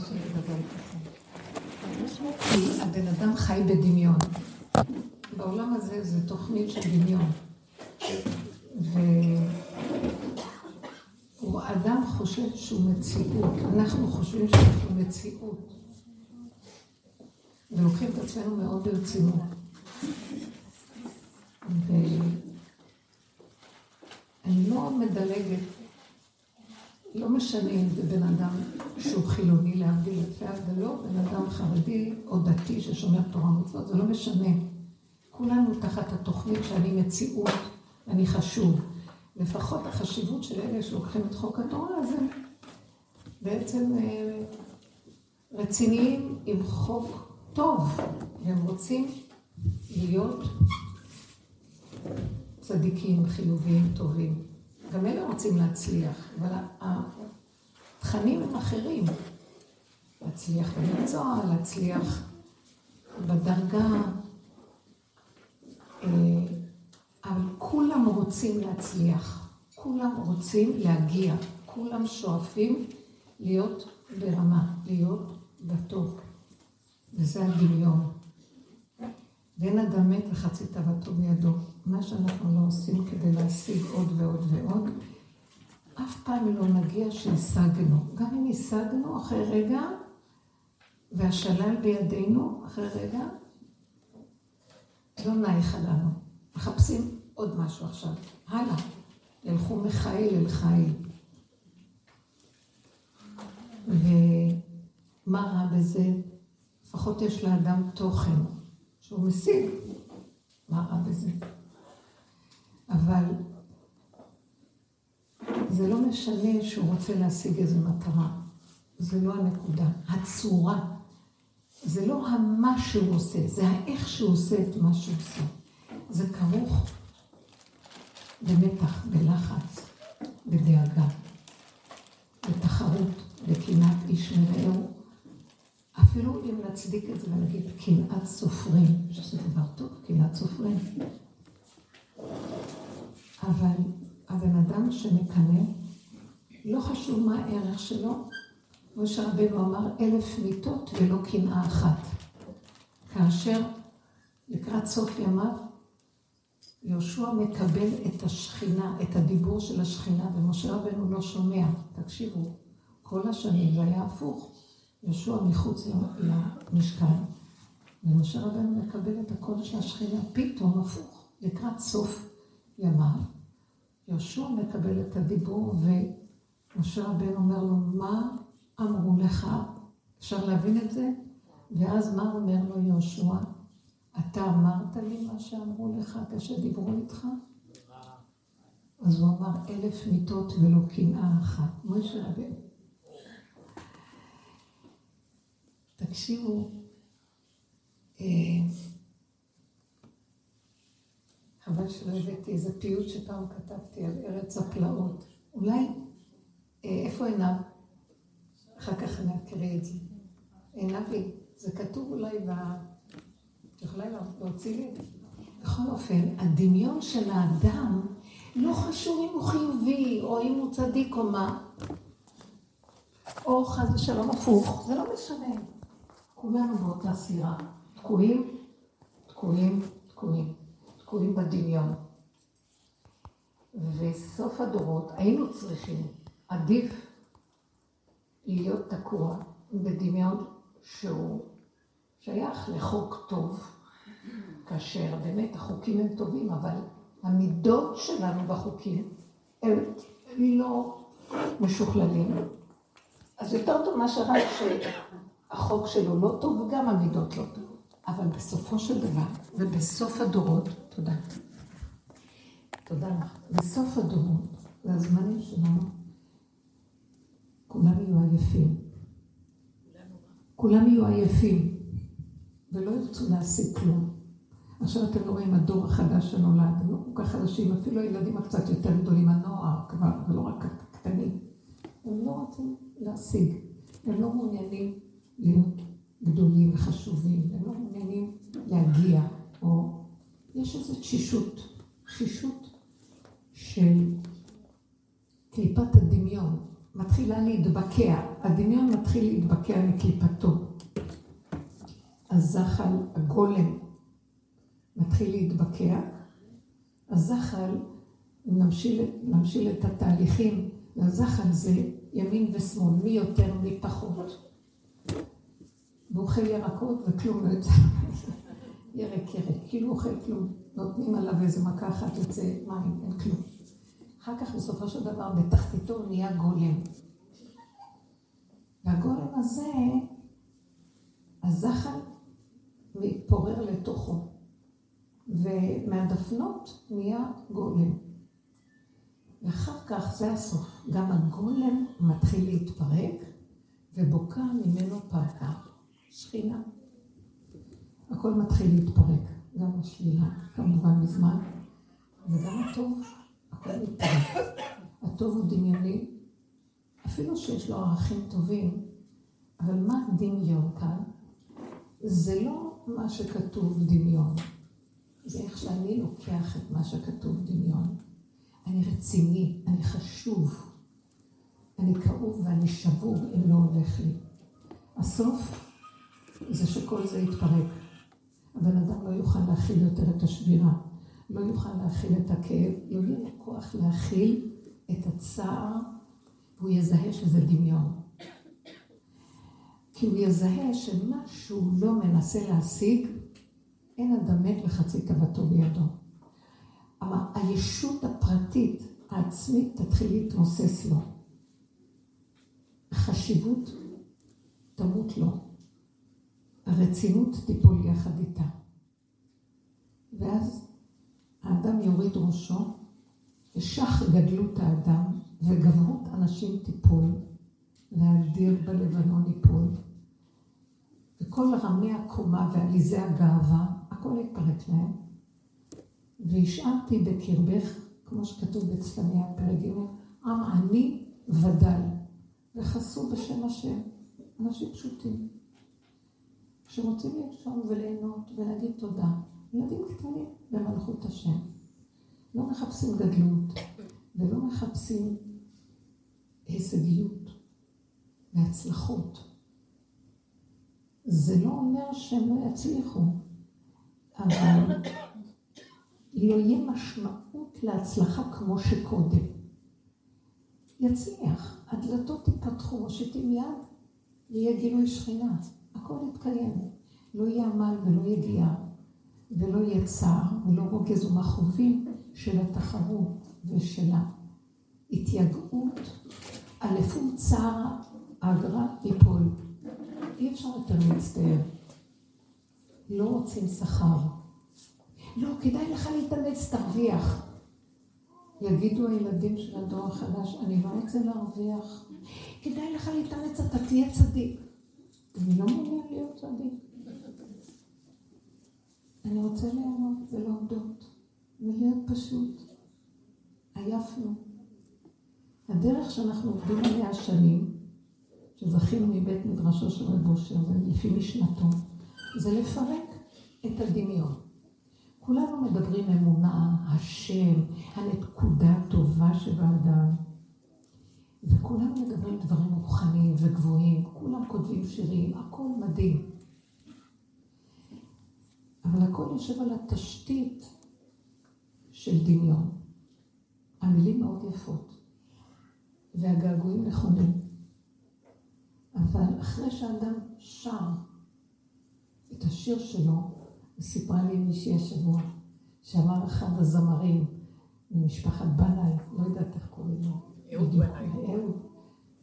שאני אדבר איתכם. כי הבן אדם חי בדמיון. בעולם הזה זה תוכנית של דמיון. ואדם חושב שהוא מציאות, אנחנו חושבים שאנחנו מציאות. ולוקחים את עצמנו מאוד ברצינות. ואני לא מדלגת, לא משנה אם זה בן אדם שהוא חילוני להבדיל לפי ולא בן אדם חרדי או דתי ששומר תורה ומצוות, זה לא משנה. כולנו תחת התוכנית שאני מציאות, אני חשוב. לפחות החשיבות של אלה שלוקחים את חוק התורה הזה, בעצם אה, רציניים עם חוק טוב, והם רוצים להיות צדיקים, חיוביים, טובים. גם אלה רוצים להצליח, אבל התכנים הם אחרים. להצליח במקצוע, להצליח בדרגה, אה, אבל כולם רוצים להצליח, כולם רוצים להגיע, כולם שואפים להיות ברמה, להיות בטוב. וזה הדמיון. ואין אדם מת וחצי תאוותו בידו. מה שאנחנו לא עושים כדי להשיג עוד ועוד ועוד, אף פעם לא נגיע שהשגנו. גם אם השגנו אחרי רגע, והשלל בידינו אחרי רגע, לא נייחה לנו. מחפשים עוד משהו עכשיו. הלאה. ילכו מחיל אל חיל. ומה רע בזה? לפחות יש לאדם תוכן שהוא משיג. מה רע בזה? אבל זה לא משנה שהוא רוצה להשיג איזו מטרה. זה לא הנקודה. הצורה. זה לא המה שהוא עושה, זה האיך שהוא עושה את מה שהוא עושה. זה כרוך במתח, בלחץ, בדאגה, בתחרות, בקנאת איש מרעהו. אפילו אם נצדיק את זה ונגיד קנאת סופרים, שזה דבר טוב, קנאת סופרים. אבל הבן אדם שמקנא, לא חשוב מה הערך שלו, כמו שרבנו אמר, אלף מיטות ולא קנאה אחת. כאשר לקראת סוף ימיו, יהושע מקבל את השכינה, את הדיבור של השכינה, ומשה רבנו לא שומע. תקשיבו, כל השנים זה היה הפוך. יהושע מחוץ למשכן, ומשה רבנו מקבל את הקול של השכינה, פתאום הפוך, לקראת סוף ימיו. יהושע מקבל את הדיבור, ומשה רבנו אומר לו, מה אמרו לך? אפשר להבין את זה? ואז מה אומר לו יהושע? אתה אמרת לי מה שאמרו לך כשדיברו איתך? אז הוא אמר אלף מיטות ולא קנאה אחת. משה רבנו. תקשיבו, אה, חבל שלא הבאתי איזה פיוט שפעם כתבתי על ארץ הפלאות. אולי, אה, איפה עיניו? אחר כך אני אקריא את זה. עינבי, זה כתוב אולי ב... את יכולה להוציא לי? בכל אופן, הדמיון של האדם, לא חשוב אם הוא חיובי, או אם הוא צדיק או מה, או חס ושלום הפוך, זה לא משנה. כולנו באותה סירה. תקועים, תקועים, תקועים. תקועים בדמיון. וסוף הדורות, היינו צריכים, עדיף להיות תקוע בדמיון שהוא שייך לחוק טוב, כאשר באמת החוקים הם טובים, אבל המידות שלנו בחוקים הם לא משוכללים. אז יותר טוב מאשר רק שהחוק שלו לא טוב וגם המידות לא טוב. אבל בסופו של דבר, ובסוף הדורות, תודה. תודה לך. בסוף הדורות, זה הזמנים שלנו, כולם יהיו עייפים. כולם יהיו עייפים, ולא ירצו להשיג כלום. עכשיו אתם לא רואים הדור החדש שנולד, הם לא כל כך חדשים, אפילו הילדים הקצת יותר גדולים, הנוער כבר, ולא רק הקטנים. הם לא רוצים להשיג, הם לא מעוניינים להיות גדולים וחשובים, הם לא מעוניינים להגיע, או יש איזו תשישות, תשישות של קליפת הדמיון. מתחילה להתבקע, הדמיון מתחיל להתבקע מקליפתו. הזחל, הגולם, מתחיל להתבקע, הזחל נמשיל, נמשיל את התהליכים, והזחל זה ימין ושמאל, מי יותר, מי פחות. והוא אוכל ירקות וכלום לא יוצא. ירק ירק, כאילו אוכל כלום. נותנים עליו איזה מכה אחת, יוצא מים, אין כלום. אחר כך בסופו של דבר בתחתיתו נהיה גולם. והגולם הזה, הזחל מתפורר לתוכו. ומהדפנות נהיה גולם. ואחר כך זה הסוף. גם הגולם מתחיל להתפרק, ובוקע ממנו פרקה. שכינה. הכל מתחיל להתפרק, גם השלילה, כמובן מזמן, וגם הטוב, הכל מתפרק. הטוב הוא דמיוני, אפילו שיש לו ערכים טובים, אבל מה דמיון כאן? זה לא מה שכתוב דמיון, זה איך שאני לוקח את מה שכתוב דמיון. אני רציני, אני חשוב, אני כאוב ואני שבור אם לא הולך לי. הסוף זה שכל זה יתפרק. הבן אדם לא יוכל להכיל יותר את השבירה, לא יוכל להכיל את הכאב, לא יהיה לו כוח להכיל את הצער, והוא יזהה שזה דמיון. כי הוא יזהה שמה שהוא לא מנסה להשיג, אין אדם מת וחצי תוותו בידו. אבל הישות הפרטית, העצמית, תתחיל להתמוסס לו. החשיבות תמות לו. הרצינות תיפול יחד איתה. ואז האדם יוריד ראשו, ושח גדלות האדם, וגברות אנשים תיפול, והדיר בלבנון ייפול. וכל רמי הקומה ועליזי הגאווה, הכל יתפרק להם. והשארתי בקרבך, כמו שכתוב בצפניה פרק עם עני ודל, וחסו בשם השם, אנשים פשוטים. שרוצים לנשום וליהנות ולהגיד תודה. ילדים קטנים במלכות השם. לא מחפשים גדלות ולא מחפשים הישגיות והצלחות. זה לא אומר שהם לא יצליחו, אבל לא יהיה משמעות להצלחה כמו שקודם. יצליח, הדלתות ייפתחו, מושיטים יד, יהיה גילוי שכינה. הכל יתקיים. לא יהיה עמל ולא יגיעה, ולא יהיה צער, ולא רוגז ומכאובים של התחרות ושל ההתייגעות. לפום צער האגרה ייפול. אי אפשר יותר להצטער. לא רוצים שכר. לא, כדאי לך להתאמץ, תרוויח. יגידו הילדים של הדור החדש, אני לא רוצה להרוויח. כדאי לך להתאמץ, אתה תהיה צדיק. אני לא מעוניין להיות צדיק. אני רוצה ליהנות ולהודות ולהיות פשוט. עייפנו. הדרך שאנחנו עובדים עליה שנים, שזכינו מבית מדרשו של רב אושר, ולפי משנתו, זה לפרק את הדמיון. כולנו מדברים אמונה, השם, הנקודה הטובה שבאדם. וכולם מדברים דברים רוחניים וגבוהים, כולם כותבים שירים, הכל מדהים. אבל הכל יושב על התשתית של דמיון. המילים מאוד יפות, והגעגועים נכונים. אבל אחרי שאדם שר את השיר שלו, סיפרה לי מישהי השבוע, שאמר אחד הזמרים ממשפחת בנאי, לא יודעת איך קוראים לו, אהוד בנאי.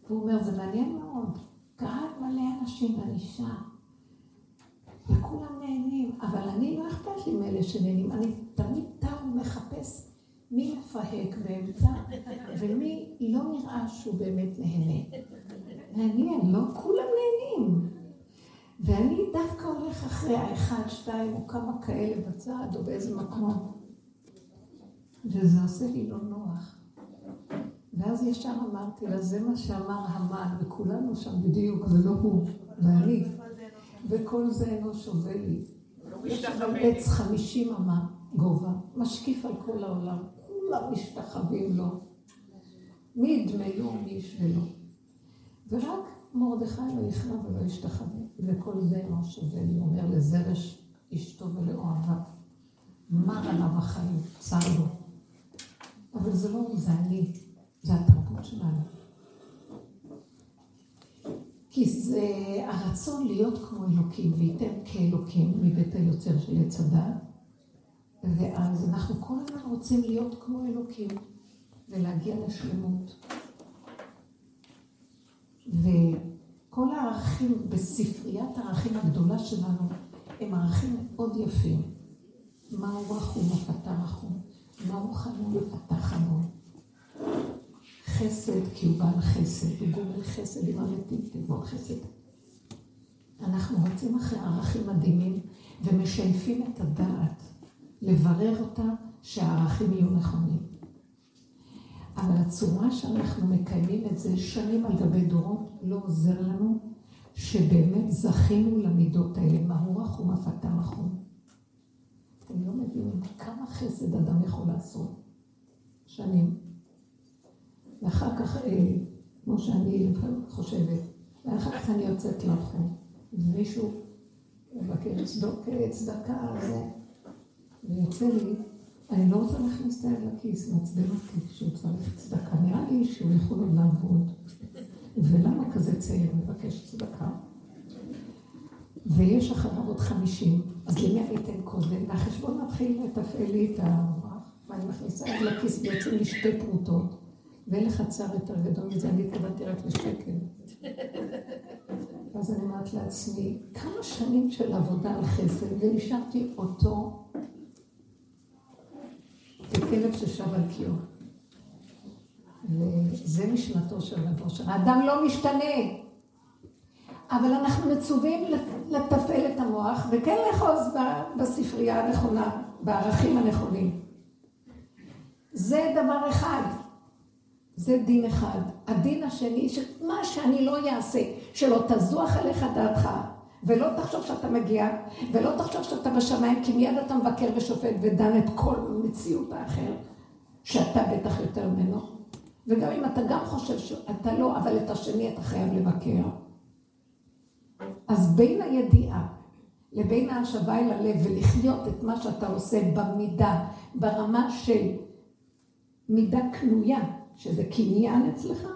והוא אומר, זה מעניין מאוד, קהל מלא אנשים ואישה, וכולם נהנים, אבל אני לא אכפת לי מאלה שנהנים, אני תמיד טר ומחפש מי מפהק באמצע, ומי לא נראה שהוא באמת נהנה. מעניין, לא כולם נהנים. ואני דווקא הולך אחרי האחד, שתיים, או כמה כאלה בצד, או באיזה מקום. וזה עושה לי לא נוח. ואז ישר אמרתי לה, זה מה שאמר המן, וכולנו שם בדיוק, ולא הוא, ואני. וכל זה אינו שווה לי. יש שם עץ חמישים אמה גובה, משקיף על כל העולם, כולם משתחווים לו. מי ידמה לו, מי ישווה לו. ורק מרדכי לא יכנע ולא ישתחווה, וכל זה לא שווה לי, אומר לזרש אשתו ולאוהביו. מר עליו החיים, צר לו. אבל זה לא, זה אני, זה התרבות שלנו. כי זה הרצון להיות כמו אלוקים, וייתן כאלוקים מבית היוצר של עץ הדת, ואז אנחנו כל הזמן רוצים להיות כמו אלוקים, ולהגיע לשלמות. וכל הערכים בספריית הערכים הגדולה שלנו הם ערכים מאוד יפים. מהו רחום ופתח רחום, מהו חנון ופתח חנון. חסד כי הוא בעל חסד, הוא גומל חסד עם המתים, תגמול חסד. אנחנו רצים אחרי ערכים מדהימים ומשייפים את הדעת, לברר אותה שהערכים יהיו נכונים. אבל הצורה שאנחנו מקיימים את זה שנים על גבי דורות לא עוזר לנו שבאמת זכינו למידות האלה, מהו רחום אף אתה רחום. אתם לא מבינים כמה חסד אדם יכול לעשות. שנים. ואחר כך, אה, כמו שאני חושבת, ואחר כך אני יוצאת לרחוב, ומישהו מבקש צדקה על זה, ויוצא לי, אני לא רוצה להכניס את היד לכיס, מעצבן אותי כשהוא צריך צדקה. נראה לי שהוא יכול עוד לעבוד. ולמה כזה צעיר מבקש צדקה? ויש אחריו עוד חמישים, אז למי אני אתן קודם? והחשבון מתחיל לתפעל לי את המוח, ואני מכניסה את לכיס ויוצאים לי שתי פרוטות, ואין לך צער יותר גדול מזה, אני התכוונתי רק לשקל. אז אני אומרת לעצמי, כמה שנים של עבודה על חסד, ונשארתי אותו ככלב ששב על קיו. וזה משנתו של רב אושר. האדם לא משתנה, אבל אנחנו מצווים לתפעל את המוח וכן לאחוז בספרייה הנכונה, בערכים הנכונים. זה דבר אחד, זה דין אחד. הדין השני, שמה שאני לא אעשה, שלא תזוח עליך דעתך, ולא תחשוב שאתה מגיע, ולא תחשוב שאתה בשמיים, כי מיד אתה מבקר ושופט ודן את כל מציאות האחר, שאתה בטח יותר ממנו. וגם אם אתה גם חושב שאתה לא, אבל את השני אתה חייב לבקר. אז בין הידיעה לבין ההשבה אל הלב ולחיות את מה שאתה עושה במידה, ברמה של מידה קנויה, שזה קניין אצלך,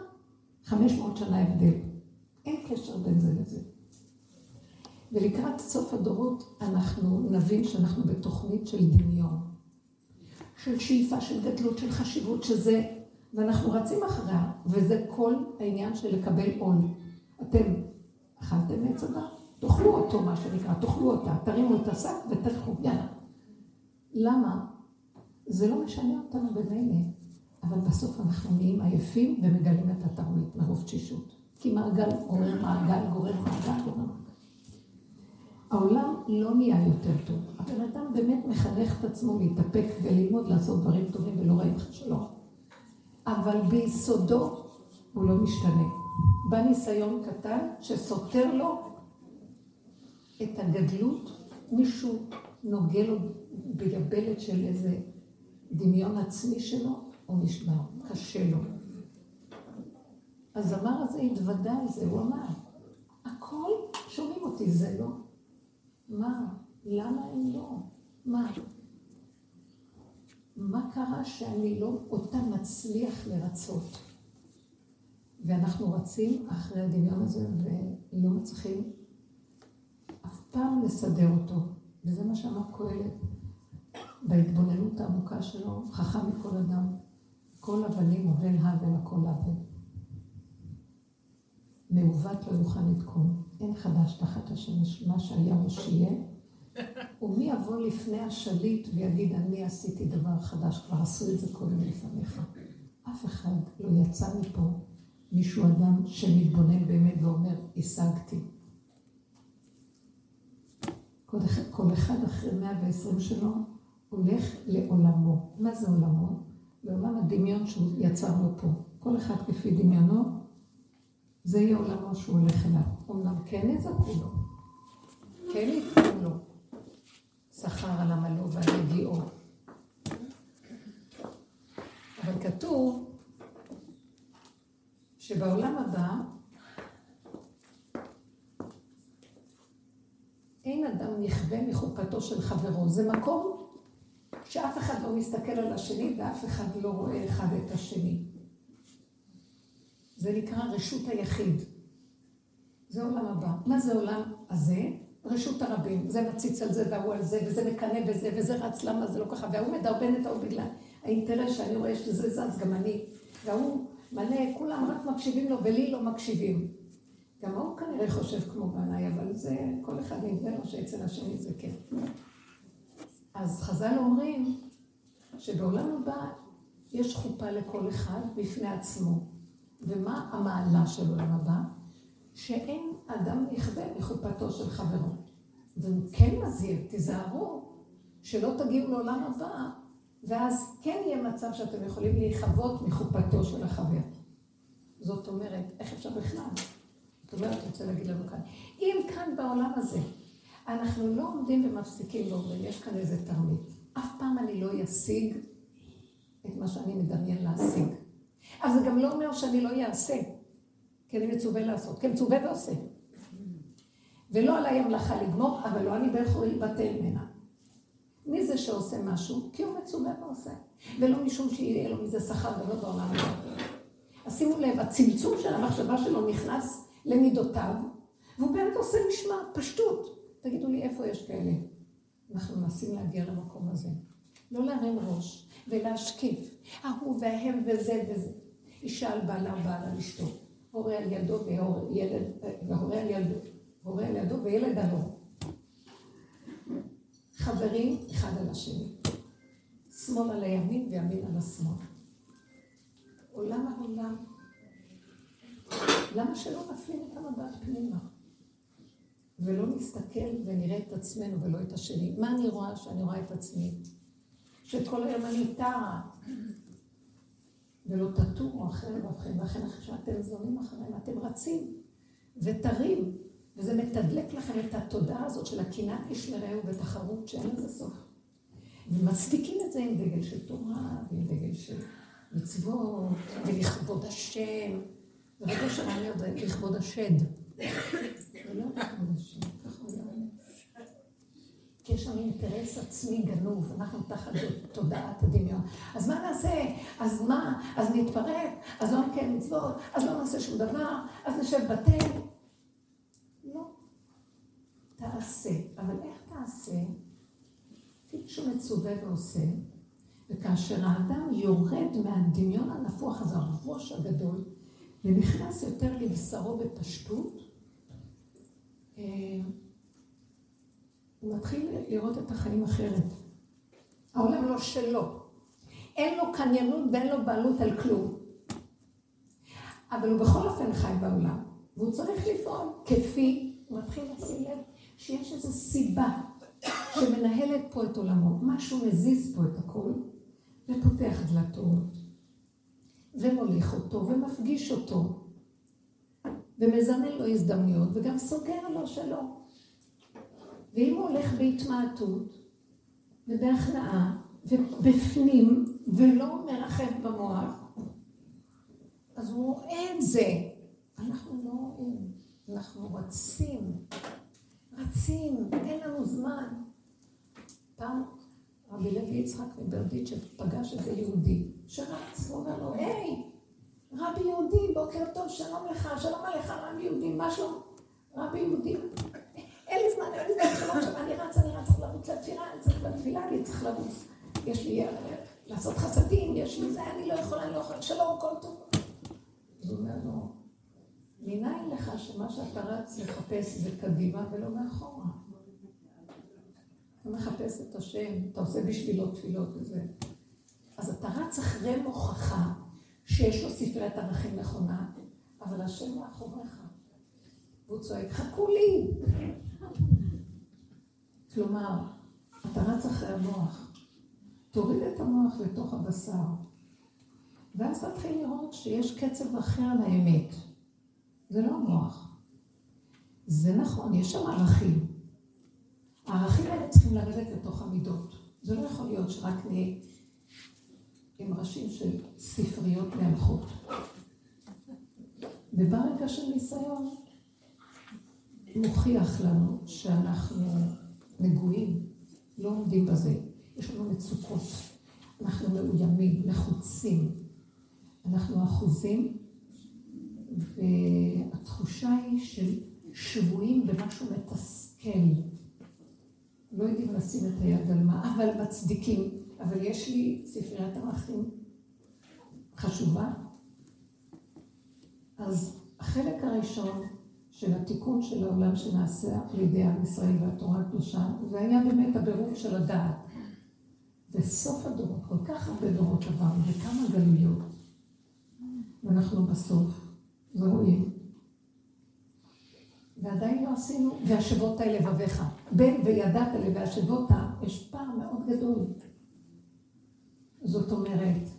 500 שנה הבדל. אין קשר בין זה לזה. ולקראת סוף הדורות אנחנו נבין שאנחנו בתוכנית של דמיון, של שאיפה, של גדלות, של חשיבות, שזה, ואנחנו רצים אחריה, וזה כל העניין של לקבל עול. אתם אכלתם מעץ הדת? תאכלו אותו, מה שנקרא, תאכלו אותה, תרימו את השק ותלכו, יאללה. למה? זה לא משנה אותנו במילא, אבל בסוף אנחנו נהיים עייפים ומגלים את התרמית מרוב תשישות. כי מעגל גורר מעגל, גורר מעגל, גורר. העולם לא נהיה יותר טוב. הבן אדם באמת מחנך את עצמו להתאפק וללמוד לעשות דברים טובים ולא רעים שלום. אבל ביסודו הוא לא משתנה. בא ניסיון קטן שסותר לו את הגדלות, מישהו נוגע לו ביבלת של איזה דמיון עצמי שלו, הוא נשבר, קשה לו. הזמר הזה התוודה על זה, הוא אמר, הכל שומעים אותי, זה לא. מה? למה הם לא? מה? מה קרה שאני לא אותה מצליח לרצות? ואנחנו רצים אחרי הדמיון הזה ולא מצליחים אף פעם לסדר אותו. וזה מה שאמר קהלת בהתבוננות העמוקה שלו, חכם מכל אדם, כל אבנים אוהל הבל הכל הבל. מעוות לא יוכל לתקון, אין חדש תחת השמש, מה שהיה הוא שיהיה. ומי יבוא לפני השליט ויגיד, אני עשיתי דבר חדש, כבר עשו את זה קודם לפניך. אף אחד לא יצא מפה מישהו אדם שמתבונן באמת ואומר, השגתי. כל אחד, כל אחד אחרי 120 שלו הולך לעולמו. מה זה עולמו? בעולם הדמיון שיצרנו פה. כל אחד כפי דמיונו, זה יהיה עולמו שהוא הולך אליו. אמנם כן יזכו לו, כן יזכו לו שכר על עמלו ועל יגיעו. אבל כתוב שבעולם הבא אין אדם נכווה מחופתו של חברו. זה מקום לא מסתכל על השני ואף אחד לא רואה אחד את השני. זה נקרא רשות היחיד. זה עולם הבא. מה זה עולם הזה? רשות הרבים. זה מציץ על זה והוא על זה, וזה מקנא בזה, וזה רץ למה זה לא ככה, וההוא מדרבן את ההוא בגלל האינטרס שאני רואה שזה זז, גם אני. וההוא מלא, כולם רק מקשיבים לו ולי לא מקשיבים. גם ההוא כנראה חושב כמו בניי, אבל זה, כל אחד נדמה לו שאצל השני זה כן. אז חז"ל אומרים שבעולם הבא יש חופה לכל אחד בפני עצמו. ומה המעלה של עולם הבא? שאין אדם נכווה מחופתו של חברו. והוא כן מזהיר, תיזהרו, שלא תגיעו לעולם הבא, ואז כן יהיה מצב שאתם יכולים להיכבות מחופתו של החבר. זאת אומרת, איך אפשר בכלל? זאת אומרת, אני רוצה להגיד לנו כאן, אם כאן בעולם הזה אנחנו לא עומדים ומפסיקים ואומרים, יש כאן איזה תרמית, אף פעם אני לא אשיג את מה שאני מדמיין להשיג. אבל זה גם לא אומר שאני לא אעשה. כי אני מצווה לעשות, כי מצווה ועושה. ולא עליי המלאכה לגמור, אבל לא אני ביכול להתבטל ממנה. מי זה שעושה משהו? כי הוא מצווה ועושה. ולא משום שיהיה לו מזה שכר ולא בעולם הזה. אז שימו לב, הצמצום של המחשבה שלו נכנס למידותיו, והוא באמת עושה משמע, פשטות. תגידו לי, איפה יש כאלה? אנחנו מנסים להגיע למקום הזה. לא להרים ראש ולהשקיף. ההוא וההם וזה וזה. אישה על בעלה, בעל על אשתו. הורה על ידו והורה על ידו, הורה על ידו וילד עלו. חברים אחד על השני. שמאל על הימין וימין על השמאל. עולם העולם. למה שלא נפנים את המבט פנימה? ולא נסתכל ונראה את עצמנו ולא את השני. מה אני רואה שאני רואה את עצמי? שכל היום אני טרה, ולא תטורו אחרי לבבכם, ואכן אחרי שאתם זונים אחריהם, אתם רצים ותרים, וזה מתדלק לכם את התודעה הזאת של הקנאת איש מרעהו ותחרות שאין לזה סוף. ומצדיקים את זה עם דגל של תורה, ועם דגל של מצוות, ולכבוד השם. ורגע שאני יודעת, לכבוד השד. כי יש לנו אינטרס עצמי גנוב, אנחנו תחת תודעת הדמיון. אז מה נעשה? אז מה? אז נתפרק? אז לא נקיים מצוות? אז לא נעשה שום דבר? אז נשב בתה? לא. תעשה. אבל איך תעשה? כפי שהוא מצווה ועושה, וכאשר האדם יורד מהדמיון הנפוח הזה, הראש הגדול, ונכנס יותר לבשרו בפשטות, אה, הוא מתחיל לראות את החיים אחרת. העולם לא שלו. אין לו קניינות ואין לו בעלות על כלום. אבל הוא בכל אופן חי בעולם, והוא צריך לפעול כפי, הוא מתחיל לשים לב שיש איזו סיבה שמנהלת פה את עולמו, משהו מזיז פה את הכל, ופותח דלתות, ומוליך אותו, ומפגיש אותו, ומזמן לו הזדמנויות, וגם סוגר לו שלא. ואם הוא הולך בהתמעטות ובהכנעה ובפנים ולא מרחב במוח, אז הוא רואה את זה. אנחנו לא רואים, אנחנו רצים, רצים, אין לנו זמן. פעם רבי לוי יצחק מברדיצ'ב פגש איזה יהודי שרץ, הוא אומר לו, היי, רבי יהודי, בוקר טוב, שלום לך, שלום עליך, רבי יהודי, מה שלום? רבי יהודי, אין לי זמן, אין לי זמן, שלום עכשיו, אני רץ, אני רץ, צריך לרוץ לתפילה, אני צריך לתפילה, אני צריך לרוץ. יש לי אה, לעשות חסדים, יש לי זה, אני לא יכולה, אני לא יכולה, שלום, כל טוב. אז הוא אומר לו, מניין לך שמה שאתה רץ לחפש זה קדימה ולא מאחורה. אתה מחפש את השם, אתה עושה בשבילו תפילות וזה. אז אתה רץ אחרי מוכחה שיש לו ספריית ערכים נכונה, אבל השם מאחוריך. והוא צועק, חכו לי! כלומר, אתה רץ אחרי המוח. תוריד את המוח לתוך הבשר, ואז תתחיל לראות שיש קצב אחר לאמת. זה לא המוח. זה נכון, יש שם ערכים. הערכים האלה צריכים לרדת לתוך המידות. זה לא יכול להיות שרק נהיה עם ראשים של ספריות מהלכות. וברגע של ניסיון, מוכיח לנו שאנחנו נגועים, לא עומדים בזה. יש לנו מצוקות, אנחנו מאוימים, לחוצים, אנחנו אחוזים, והתחושה היא של שבויים במשהו מתסכל. לא יודעים לשים את היד על מה, אבל מצדיקים. אבל יש לי ספריית ערכים חשובה. אז החלק הראשון של התיקון של העולם שנעשה על ידי עם ישראל והתורה הקדושה, זה היה באמת הבירור של הדעת. וסוף הדורות, כל כך הרבה דורות עברנו, וכמה גלויות. ואנחנו בסוף, ורואים. ועדיין לא עשינו, והשבות האלה לבביך. בין וידעת לי והשבות, יש פער מאוד גדול. זאת אומרת,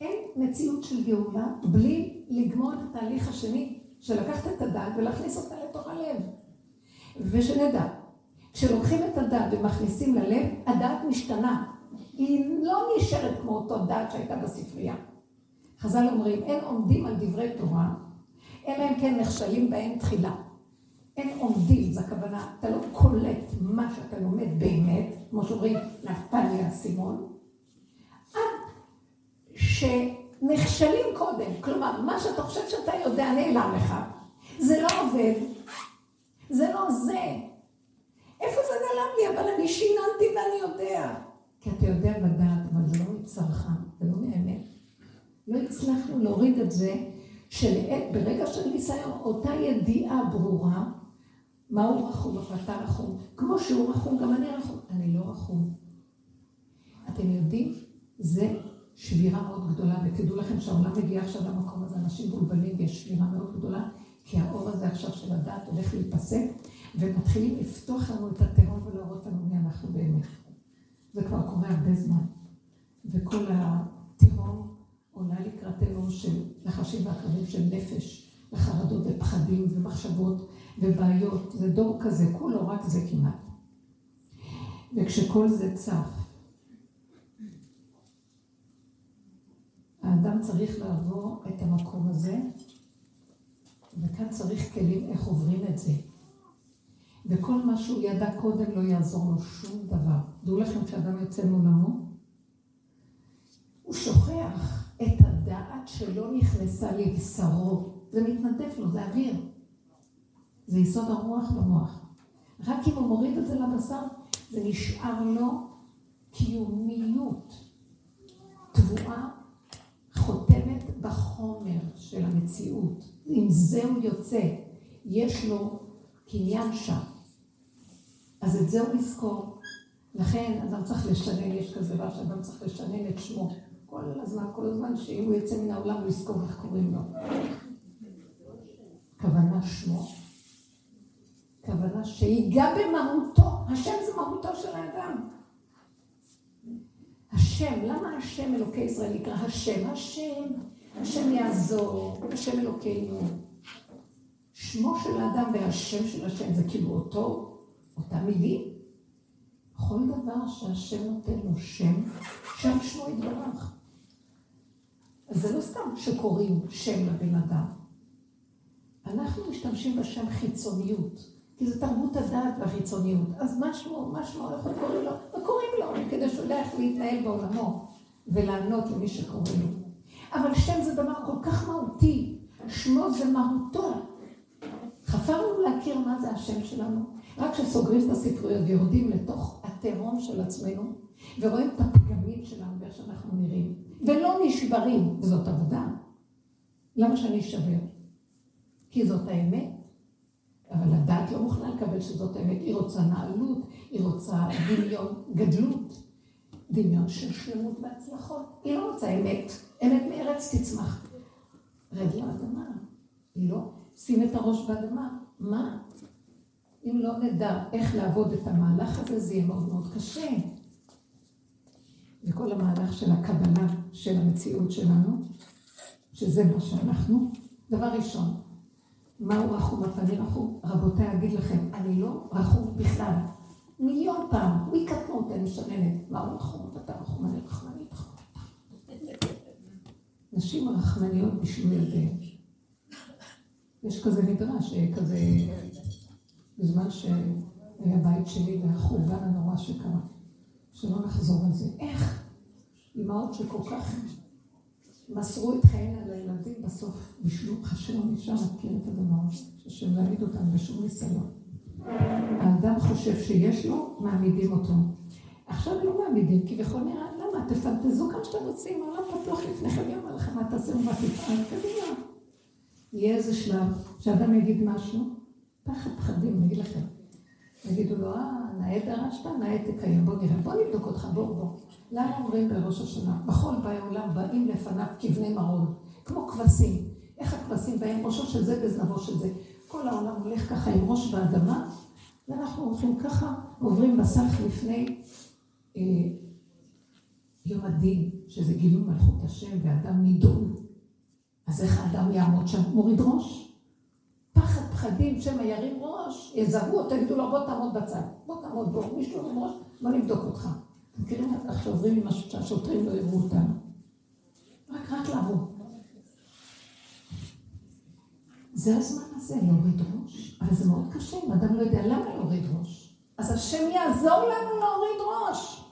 אין מציאות של גאולה בלי לגמור את התהליך השני, של לקחת את הדעת ולהכניס אותה לתוך הלב. ושנדע, כשלוקחים את הדעת ומכניסים ללב, הדעת משתנה. היא לא נשארת כמו אותו דעת שהייתה בספרייה. חז"ל אומרים, אין עומדים על דברי תורה, אלא אם כן נכשלים בהם תחילה. אין עומדים, זו הכוונה, אתה לא קולט מה שאתה לומד באמת, כמו שאומרים, נפתלי האסימון, עד שנכשלים קודם. כלומר, מה שאתה חושב שאתה יודע נעלם לך. זה לא עובד, זה לא זה. איפה זה נעלם לי? אבל אני שיננתי ואני יודע. כי אתה יודע לדעת, אבל זה לא מצרך, זה לא מאמת. לא הצלחנו להוריד את זה, שברגע של ניסיון, אותה ידיעה ברורה, מה הוא רחום ואתה רחום. כמו שהוא רחום, גם אני רחום. אני לא רחום. אתם יודעים, זה שבירה מאוד גדולה, ותדעו לכם שהעולם מגיע עכשיו למקום הזה, אנשים מבולבלים, ויש שבירה מאוד גדולה, כי האור הזה עכשיו של הדת הולך להיפסק, ומתחילים לפתוח לנו את התהום ולהראות לנו מי אנחנו באמת. זה כבר קורה הרבה זמן. וכל התהום עולה לקראתנו של נחשים ועקבים של נפש, וחרדות ופחדים ומחשבות ובעיות. זה דור כזה, כולו רק זה כמעט. וכשכל זה צף, האדם צריך לעבור את המקום הזה, וכאן צריך כלים איך עוברים את זה. וכל מה שהוא ידע קודם לא יעזור לו שום דבר. דעו לכם, כשאדם יוצא מעולמו, הוא שוכח את הדעת שלא נכנסה לבשרו. זה מתנדף לו, זה אוויר. זה יסוד הרוח במוח. רק אם הוא מוריד את זה לבשר, זה נשאר לו קיומיות, תבואה חותמת בחומר של המציאות. עם זה הוא יוצא, יש לו קניין שם. אז את זה הוא יזכור. לכן אדם צריך לשנן, יש כזה דבר שאדם צריך לשנן את שמו. כל הזמן, כל הזמן, שאם הוא יצא מן העולם הוא יזכור איך קוראים לו. כוונה שמו. כוונה שיגע במהותו. השם זה מהותו של האדם. השם, למה השם אלוקי ישראל נקרא השם? השם, השם יעזור, השם אלוקינו. שמו של האדם והשם של השם זה כאילו אותו, אותה מילים. כל דבר שהשם נותן לו שם, שם שמו יתברך. אז זה לא סתם שקוראים שם לבן אדם. אנחנו משתמשים בשם חיצוניות, כי זה תרבות הדעת והחיצוניות. אז מה שמו, אנחנו קוראים לו, וקוראים לו, כדי שהוא יודע איך להתנהל בעולמו, ולענות למי שקורא לו. אבל שם זה דבר כל כך מהותי, שמו זה מהותו. חפרנו להכיר מה זה השם שלנו, רק כשסוגרים את הספריות ויורדים לתוך התהום של עצמנו, ורואים את הפגמים שלנו ואיך שאנחנו נראים, ולא נשברים, וזאת עבודה. למה שאני אשבר? כי זאת האמת. אבל הדעת לא מוכנה לקבל שזאת האמת, היא רוצה נעלות, היא רוצה דמיון גדלות, דמיון של שלמות והצלחות. היא לא רוצה אמת, אמת מארץ תצמח. רד לאדמה, היא לא. שים את הראש באדמה. מה? אם לא נדע איך לעבוד את המהלך הזה, זה יהיה מאוד מאוד קשה. וכל המהלך של הקבלה של המציאות שלנו, שזה מה שאנחנו, דבר ראשון, מהו רחום אף אני רחום? רבותיי, אגיד לכם, אני לא רחום בכלל. מיליון פעם, מקטנות אני משננת, מהו רחום ואתה רחום, אני רחמנית. נשים רחמניות בשביל ילדיהן. יש כזה מדרש, כזה בזמן שהיה בית שלי והחורבן הנורא שקרה. שלא נחזור על זה. איך? אמהות שכל כך מסרו את חייהן על הילדים, בסוף בישלו חשבון, אפשר להכיר את הדבר הזה, שהשם לא אותם בשום ניסיון. האדם חושב שיש לו, מעמידים אותו. עכשיו לא מעמידים, כביכול נראה, למה? תפנטזו כמה שאתם רוצים, העולם פתוח לפניכם, יום עליכם מה תעשו ומה תפעל, קדימה. יהיה איזה שלב שאדם יגיד משהו, פחד פחדים, אני אגיד לכם. יגידו לו, אה, נאה דרשת, נאה תקיים, בוא נראה, בוא נבדוק אותך, בוא, בוא. למה אומרים בראש השנה? בכל באי עולם באים לפניו כבני מרון, כמו כבשים. איך הכבשים באים? ראשו של זה וזנבו של זה. כל העולם הולך ככה עם ראש באדמה, ואנחנו הולכים ככה, עוברים בסך לפני אה, יום הדין, שזה גילוי מלכות השם, ואדם נידון. אז איך האדם יעמוד שם? מוריד ראש? פחד פחדים, שמא ירים ראש, יזהו אותו, יגידו לו בוא תעמוד בצד, בוא תעמוד בו, מישהו ירים ראש, בוא נבדוק אותך. אתם מכירים איך שעוברים עם שהשוטרים לא יראו אותנו. רק, רק לעבור. זה הזמן הזה, להוריד ראש. אבל זה מאוד קשה, אם אדם לא יודע למה להוריד ראש. אז השם יעזור לנו להוריד ראש.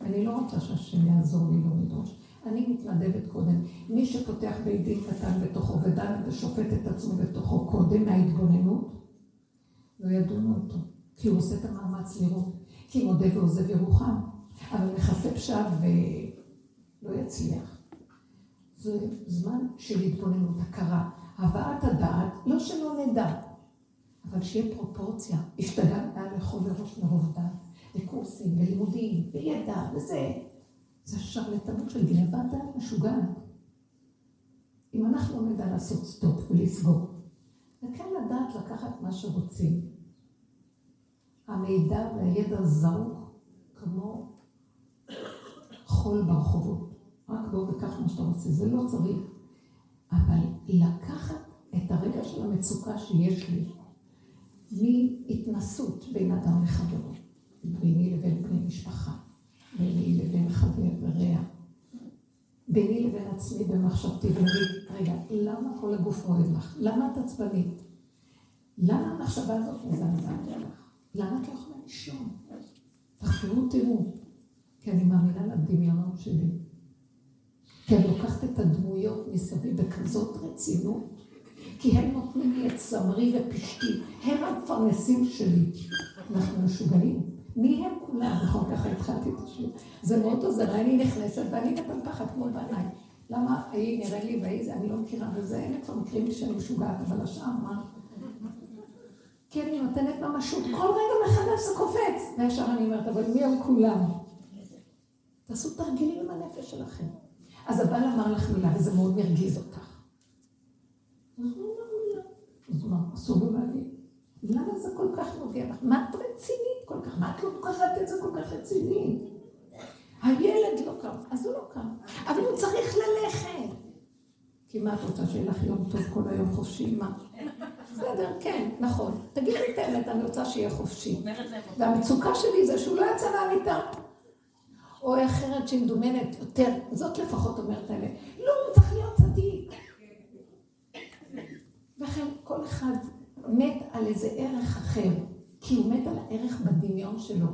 אני לא רוצה שהשם יעזור לי להוריד ראש. אני מתנדבת קודם. מי שפותח בית דין קטן בתוכו ודן ושופט את עצמו בתוכו קודם מההתבוננות, לא ידונו אותו. כי הוא עושה את המאמץ לראות. כי מודה ועוזב ירוחם. אבל מכסה פשע ולא יצליח. זה זמן של התבוננות, הכרה. הבאת הדעת, לא שלא נדע, אבל שיהיה פרופורציה. השתדלת לאכול לראש מרוב דעת, וקורסים, ולימודים, וידע, וזה. זה שרלטנות של גנבת דעת משוגעת. אם אנחנו לא נדע לעשות סטופ ולסגור, וכן לדעת לקחת מה שרוצים. המידע והידע זרוק כמו חול ברחובות. רק בוא וקח מה שאתה רוצה, זה לא צריך. אבל לקחת את הרגע של המצוקה שיש לי מהתנסות בין אדם לחברו, ביני לבין בני משפחה, ביני לבין חבר ורע, ביני לבין עצמי במחשבתי, ולהגיד, רגע, למה כל הגוף רועד לך? למה את עצבנית? למה המחשבה הזאת מזעזעת לך? למה את לא יכולה לישון? תחזרו, תראו, כי אני מאמינה לדמיונות שלי. כי אני לוקחת את הדמויות מסביב בכזאת רצינות, כי הם נותנים לי את זמרי ופשתי, הם המפרנסים שלי. אנחנו משוגעים. מי הם כולם? נכון, ככה התחלתי את השיר. זה מאוד עוזר, אני נכנסת ואני פחד כמו בעיניי. למה ההיא נראה לי והיא זה, אני לא מכירה בזה, אלה כבר מקרים שאני משוגעת, אבל השאר מה? כי אני נותנת ממשות, כל רגע מחדש זה קופץ. וישר אני אומרת, אבל מי הם כולם? תעשו תרגילים עם הנפש שלכם. אז הבעל אמר לך מילה, וזה מאוד מרגיז אותך. אז מה, אסור לו להגיד. למה זה כל כך נוגע לך? מה את רצינית כל כך? מה את לוקחת את זה כל כך רציני? הילד לא קם, אז הוא לא קם. אבל הוא צריך ללכת. כי מה את רוצה, שיהיה לך יום טוב כל היום חופשי? מה? בסדר, כן, נכון. תגידי את האמת, אני רוצה שיהיה חופשי. והמצוקה שלי זה שהוא לא יצא מהמיטה. או אחרת שהיא מדומנת יותר, זאת לפחות אומרת האלה. לא, הוא צריך להיות צדיק. וכן, כל אחד מת על איזה ערך אחר, כי הוא מת על הערך בדמיון שלו.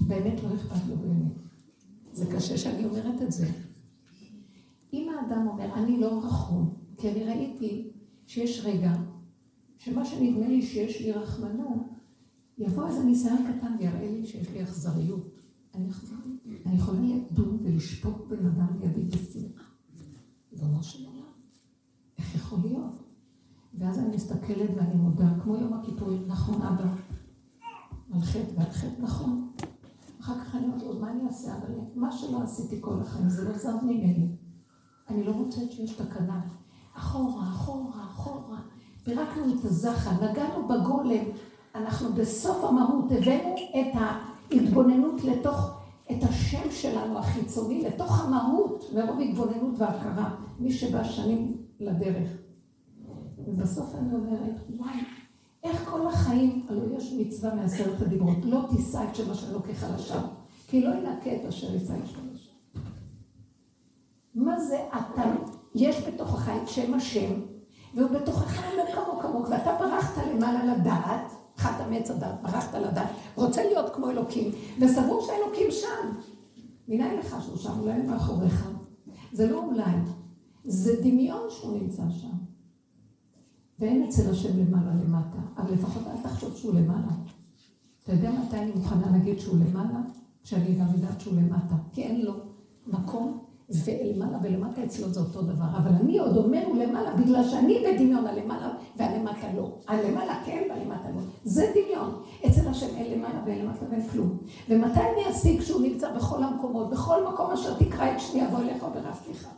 באמת לא אכפת לו באמת. זה קשה שאני אומרת את זה. אם האדם אומר, אני לא רחום, כי אני ראיתי שיש רגע שמה שנדמה לי שיש לי רחמנות, יבוא איזה ניסיון קטן ויראה לי שיש לי אכזריות. אני. אני יכולה לדון ולשפוט בן אדם לידי בשנאה. ריבונו של עולם, איך יכול להיות? ואז אני מסתכלת ואני מודה, כמו יום הכיפורים, נכון אבא, על חטא ועל חטא, נכון. אחר כך אני אומרת לו, מה אני אעשה? אבל מה שלא עשיתי כל החיים, זה לא זר ממני. אני לא מוצאת שיש תקנה. אחורה, אחורה, אחורה. פירקנו את הזחל, נגענו בגולם, אנחנו בסוף המהות הבאנו את ההתבוננות לתוך, את השם שלנו החיצוני, לתוך המהות, מרוב התבוננות והכרה, מי שבא שנים לדרך. ובסוף אני אומרת, וואי, איך כל החיים, הלוא יש מצווה מעשרת הדיברות, לא תישא את שם השם אלוקיך לשווא, כי לא ינקה את אשר יישא את שם השם. מה זה אתה? יש בתוכך את שם השם, והוא בתוכך עמוק עמוק עמוק, ואתה ברחת למעלה לדעת, חטא מעץ הדת, ברחת לדת, רוצה להיות כמו אלוקים, וסבור שהאלוקים שם. מנין לך שהוא שם? אולי מאחוריך. זה לא אולי, זה דמיון שהוא נמצא שם. ואין אצל השם למעלה למטה, אבל לפחות אל תחשוב שהוא למעלה. אתה יודע מתי אני מוכנה להגיד שהוא למעלה? כשאני גם יודעת שהוא למטה, כי אין לו מקום, ולמעלה ולמטה אצלו זה אותו דבר. אבל אני עוד אומר הוא למעלה, בגלל שאני בדמיון הלמעלה והלמטה לא. הלמעלה כן והלמטה לא. זה דמיון. אצל השם אין למעלה ואין למטה ואין כלום. ומתי אני אשיג שהוא נמצא בכל המקומות, בכל מקום אשר תקרא את שמי אבוא אליך וברפתיך.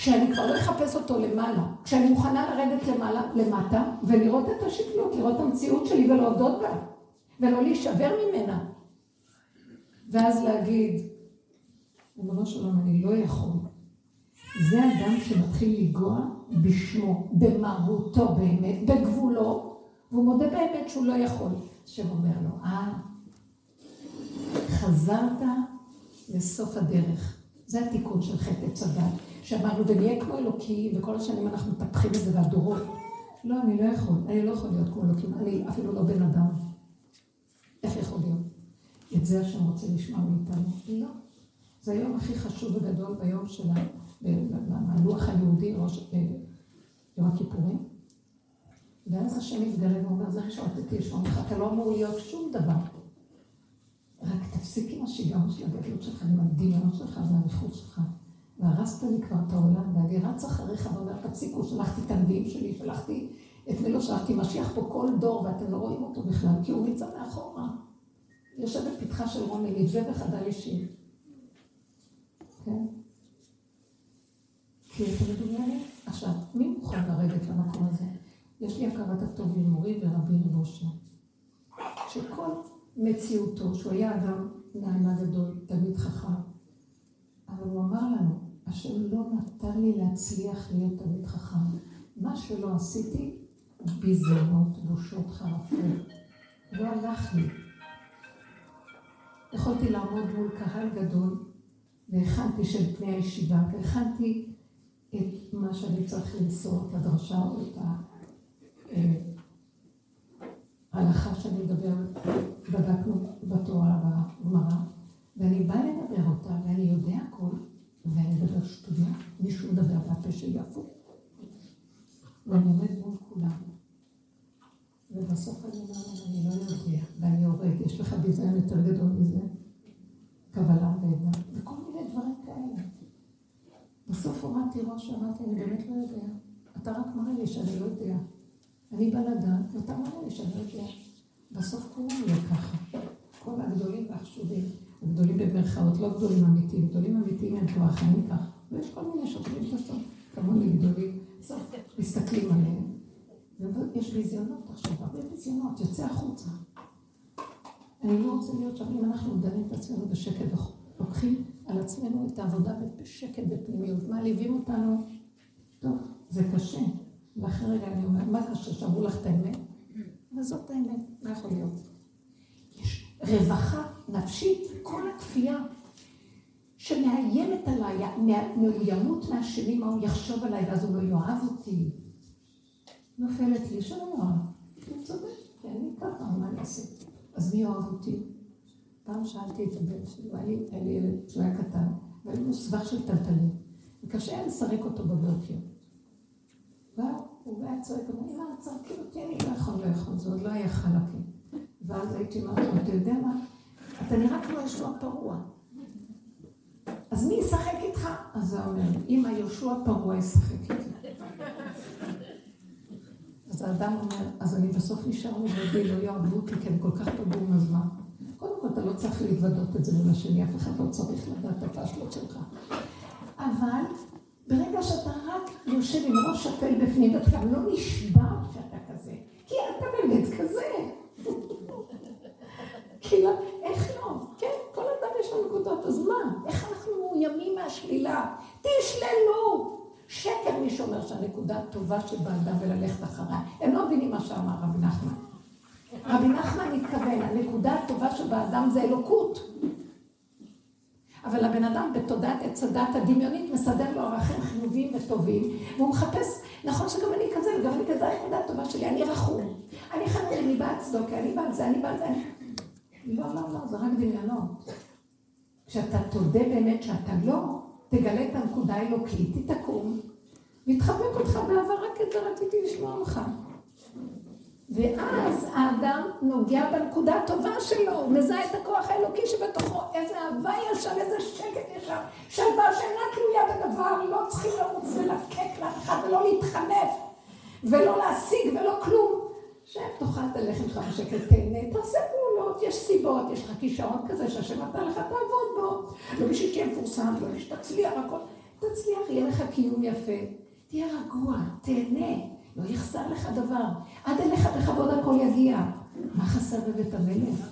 שאני כבר לא אחפש אותו למעלה, כשאני מוכנה לרדת למעלה, למטה, ולראות את השקלות, לראות את המציאות שלי ולהודות בה, ולא להישבר ממנה. ואז להגיד, ריבונו שלום, אני לא יכול. זה אדם שמתחיל לנגוע בשמו, במהותו באמת, בגבולו, והוא מודה באמת שהוא לא יכול. השם אומר לו, אה, חזרת לסוף הדרך. זה התיקון של חטא הדת. שאמרנו, ונהיה כמו אלוקים, וכל השנים אנחנו מפתחים את זה והדורות. לא, אני לא יכול, אני לא יכול להיות כמו אלוקים, אני אפילו לא בן אדם. איך יכול להיות? את זה השם רוצה לשמוע מאיתנו. לא. זה היום הכי חשוב וגדול ביום של הלוח היהודי, ראש, יום הכיפורים. ואז השם מתגלה ואומר, זה שרציתי לשמוע ממך, אתה לא אמור להיות שום דבר. רק תפסיק עם השיגעון של הגדלות שלך, עם הדמיון שלך והריחוץ שלך. והרסת לי כבר את העולם, ואני רץ אחריך ואומר, תפסיקו, שלחתי את הנביאים שלי, שלחתי את מי שלחתי, משיח פה כל דור, ואתם לא רואים אותו בכלל, כי הוא נמצא מאחורה. יושב בפתחה של רוני, נדבה בחדל אישי. כן? כי אתם מדומיינים? עכשיו, מי מוכן לרדת למקום הזה? יש לי הכרת הטוב עם מורי ורבי רבושי, שכל מציאותו, שהוא היה אדם נענה גדול, תלמיד חכם, אבל הוא אמר לנו, לא נתן לי להצליח להיות תלמיד חכם. מה שלא עשיתי, ביזיונות, בושות, חרפות. לא הלך לי. יכולתי לעמוד מול קהל גדול, והכנתי של פני הישיבה, והכנתי את מה שאני צריך למסור, את הדרשה או את ההלכה שאני מדבר, בדקנו בתורה, בגמרא, ואני באה לדבר אותה, ואני יודע הכל, ואני מדבר שטויה, מישהו מדבר מהפה שלי הפוך. ואני עומד מול כולם. ובסוף אני אומר להם, אני לא יודע, ואני יורד, יש לך ביזיון יותר גדול מזה? קבלה ועדה, וכל מיני דברים כאלה. בסוף הורדתי ראש ואמרתי, אני באמת לא יודע. אתה רק מראה לי שאני לא יודע. אני בא לדעת, ואתה מראה לי שאני לא יודע. בסוף כולם יהיה ככה. כל הגדולים והחשובים. גדולים במרכאות, לא גדולים אמיתיים. גדולים אמיתיים הם כבר חיים כך. ויש כל מיני שוטרים בסוף, כמוני גדולים, בסוף מסתכלים עליהם. ויש ביזיונות עכשיו, הרבה ביזיונות, יוצא החוצה. אני לא רוצה להיות שם, אם אנחנו דנים את עצמנו בשקט ולוקחים על עצמנו את העבודה בשקט בפנימיות, מעליבים אותנו, טוב, זה קשה. ואחרי רגע אני אומרת, מה קשה, שאמרו לך את האמת? אבל זאת האמת, מה יכול להיות? רווחה נפשית, כל הכפייה שמאיימת עליי, מאוימות מהשני, מה הוא יחשוב עליי, ואז הוא לא יאהב אותי. נופלת לי, שלא יאהב. הוא צודק, כי אני ככה, מה אני אעשה? אז מי יאהב אותי? פעם שאלתי את הבן שלי, היה לי ילד שהוא היה קטן, והיה לו סבך של טלטלים, וקשה היה לסרק אותו בבוקר. והוא היה צועק, אמר, אמא, צרקי אותי, אני לא יכול, לא יכול, זה עוד לא היה חלקים. ואז הייתי אומרת אתה יודע מה? אתה נראה כמו ישוע פרוע. אז מי ישחק איתך? אז הוא אומר, אם היהושע פרוע ישחק איתי. אז האדם אומר, אז אני בסוף נשאר לבדי, לא יאהבו אותי, כי אני כל כך פגום, אז מה? קודם כל, אתה לא צריך להתוודות את זה מול השני, אף אחד לא צריך לדעת את הפשלות שלך. אבל ברגע שאתה רק יושב עם ראש שפל בפנים, ואתה גם לא נשבע שאתה כזה, כי אתה באמת כזה. כאילו, איך לא? כן, כל אדם יש לו נקודות, אז מה? איך אנחנו מאוימים מהשלילה? תשללו! שקר מי שאומר שהנקודה הטובה שבאדם וללכת אחריה. הם לא מבינים מה שאמר רבי נחמן. רבי נחמן מתכוון, הנקודה הטובה שבאדם זה אלוקות. אבל הבן אדם בתודעת עץ הדת הדמיונית מסדר לו ערכים חיוביים וטובים, והוא מחפש, נכון שגם אני כזה, וגם אני כזה, הנקודה הטובה שלי, אני רחום, אני חנון, אני בעד צדוקה, אני בעד זה, אני בעד זה. לא, לא, לא, זה רק דמיונות. כשאתה תודה באמת שאתה לא, תגלה את הנקודה האלוקית, היא תקום, ויתחבק אותך בעבר, רק את זה רציתי לשמוע ממך. ואז האדם נוגע בנקודה הטובה שלו, הוא מזהה את הכוח האלוקי שבתוכו, איזה אהבה יש שם, איזה שקט יש שם, שלווה שאינה תלויה בדבר, לא צריכים לרוץ ולקק לאף אחד ולא להתחנף ולא להשיג ולא כלום. שב, תאכל את הלחם שלך בשקט, תהנה, תעשה פעולות, יש סיבות, יש לך כישרון כזה שהשם נתן לך, תעבוד בו. לא בשביל שתהיה מפורסם, לא בשביל שתצליח, הכל. תצליח, יהיה לך קיום יפה. תהיה רגוע, תהנה. לא יחסר לך דבר. עד אליך בכבוד הכל יגיע. מה חסר בבית המלך?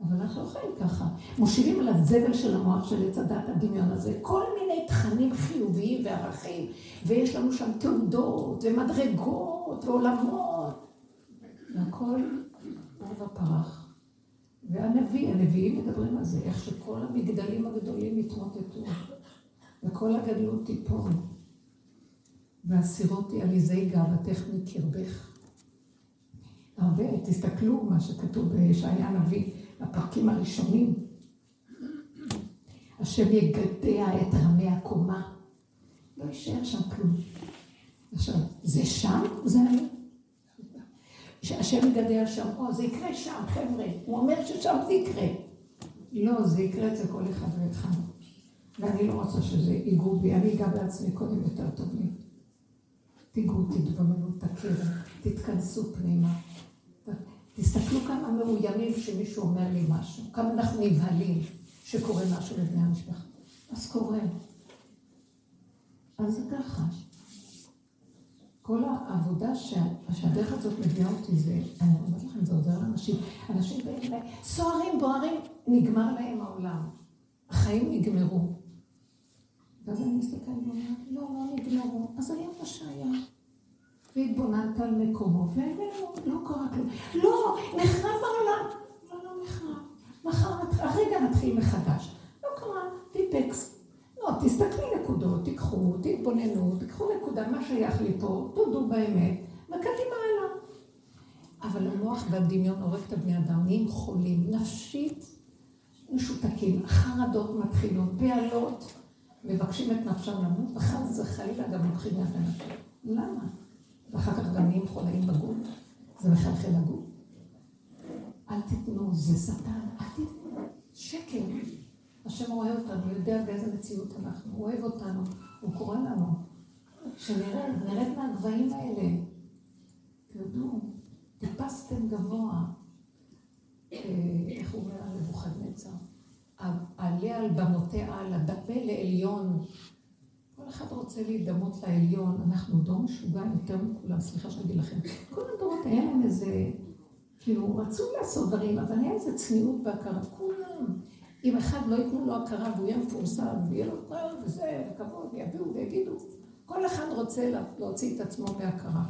אבל אנחנו לא חיים ככה. מושיבים על הזבל של המוח של עץ הדת הדמיון הזה, כל מיני תכנים חיוביים וערכים, ויש לנו שם תעודות ומדרגות ועולמות, והכל עורבא פרח. והנביא, הנביאים מדברים על זה, איך שכל המגדלים הגדולים יתמוטטו, וכל הגדלות תיפול. והסירותי עליזי גאוותך מקרבך. הרבה, תסתכלו מה שכתוב בישעיה הנביא, בפרקים הראשונים. השם יגדע את רמי הקומה. לא יישאר שם כלום. עכשיו, זה שם? זה אני. שהשם יגדע שם, או, זה יקרה שם, חבר'ה. הוא אומר ששם זה יקרה. לא, זה יקרה אצל כל אחד ואחד. ואני לא רוצה שזה ייגעו בי, אני אגע בעצמי קודם יותר טוב לי. תיגעו, תתבוננו, תכירו, תתכנסו פנימה. תסתכלו כמה מאוימים שמישהו אומר לי משהו, כמה אנחנו נבהלים שקורה משהו לבני המשפחה. אז קורה. אז זה ככה. כל העבודה שהדרך הזאת מביאה אותי זה, אני אומרת לכם, זה עוזר לאנשים. אנשים באים אליי, סוערים, בוערים, נגמר להם העולם. החיים נגמרו. ואז אני מסתכלת ואומרת, לא, לא נגמרו. אז היה מה שהיה. והתבוננת על מקומו, ואיננו, לא קרה כלום. לא, נחרב העולם. לא, לא נחרב. מחר, הרגע נתחיל מחדש. לא קרה, טיפקס. לא, תסתכלי נקודות, תיקחו, תתבוננו, תיקחו נקודה, מה שייך לי פה, תודו באמת, וקדימה הלאה. אבל המוח והדמיון הורג את הבני אדם, נהיים חולים, נפשית משותקים, חרדות מתחילות, בהלות. מבקשים את נפשם למות, וחס וחלילה גם לוקחים יד לנפשם. למה? ואחר כך גם נהיים חולאים בגוף, זה מחלחל לגוף. אל תיתנו, זה שטן, אל תיתנו, שקר. השם רואה אותנו, יודע באיזה מציאות אנחנו, הוא אוהב אותנו, הוא קורא לנו. שנרד, נרד מהגבהים האלה. תרדו, טיפסתם גבוה. אה, איך הוא אומר על נבוכדנצר? עלה על במותיה, על הדפה לעליון. כל אחד רוצה להידמות לעליון, אנחנו דור משוגע יותר מכולם, סליחה שאני אגיד לכם. כל הדורות היה להם איזה, כאילו, רצו לעשות דברים, אבל היה איזה צניעות בהכרה, כולם. אם אחד לא ייתנו לו הכרה והוא יהיה מפורסם, ויהיה לו טוב וזה, וכבוד, ויביאו ויגידו, כל אחד רוצה להוציא את עצמו בהכרה.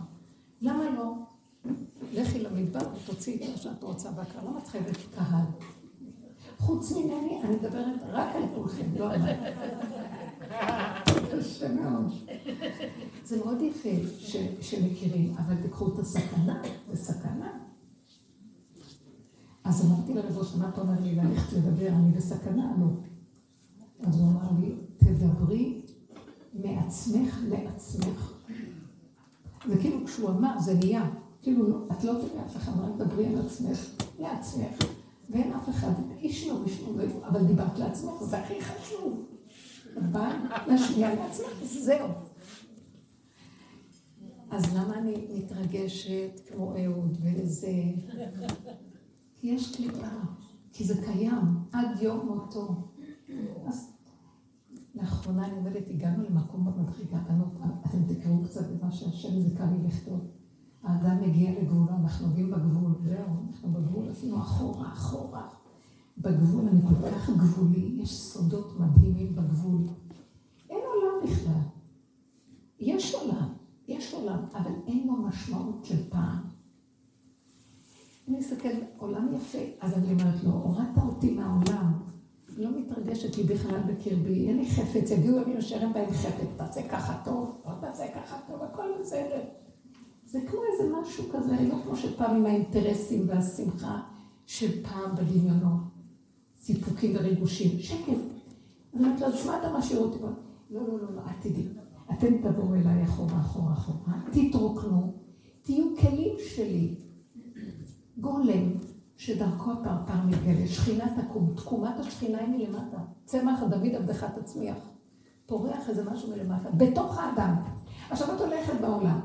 למה לא? לכי למדבר ותוציאי את מה שאת רוצה בהכרה, למה את חייבת קהל? חוץ ממני, אני מדברת רק על כולכם, לא. קשה מאוד. זה מאוד יפה שמכירים, אבל תקחו את הסכנה, זה סכנה. אז אמרתי לרבו, מה אתה אומר לי ללכת לדבר, אני בסכנה? לא. אז הוא אמר לי, תדברי מעצמך לעצמך. וכאילו כשהוא אמר, זה נהיה. כאילו, לא, את לא תראי אף אחד, רק דברי על עצמך, לעצמך. ואין אף אחד, איש לא לא, אבל דיברת לעצמך, זה הכי חשוב. את להשמיע לעצמך, זהו. אז למה אני מתרגשת כמו אהוד וזה? יש קליפה, כי זה קיים עד יום מותו. אז לאחרונה אני עומדת, הגענו למקום במדרגה, אתם תקראו קצת במה שהשם זיכה לי לכתוב. האדם מגיע לגבולו, אנחנו נוגעים בגבול, זהו, אנחנו בגבול, עשינו אחורה, אחורה. בגבול אני כל כך גבולי, יש סודות מדהימים בגבול. אין עולם בכלל. יש עולם, יש עולם, אבל אין לו משמעות של פעם. אני מסתכלת, עולם יפה, אז אני אומרת לו, הורדת אותי מהעולם, לא מתרגשת לי בכלל בקרבי, אין לי חפץ, יגיעו ימים אשר אין בהם חפץ, תעשה ככה טוב, לא תעשה ככה טוב, הכל בסדר. זה כמו איזה משהו כזה, לא כמו שפעם עם האינטרסים והשמחה של פעם בדמיונות, סיפוקים וריגושים, שקט. אני אומרת לו, שמע אתה משאיר אותי? לא, לא, לא, לא, אל תדעי. אתם תבואו אליי אחורה, אחורה, אחורה, תתרוקנו, תהיו כלים שלי. גולם, שדרכו הפרפר מתגלה, שכינה תקום, תקומת השכינה היא מלמטה. צמח דוד עבדך תצמיח. פורח איזה משהו מלמטה, בתוך האדם. עכשיו את הולכת בעולם.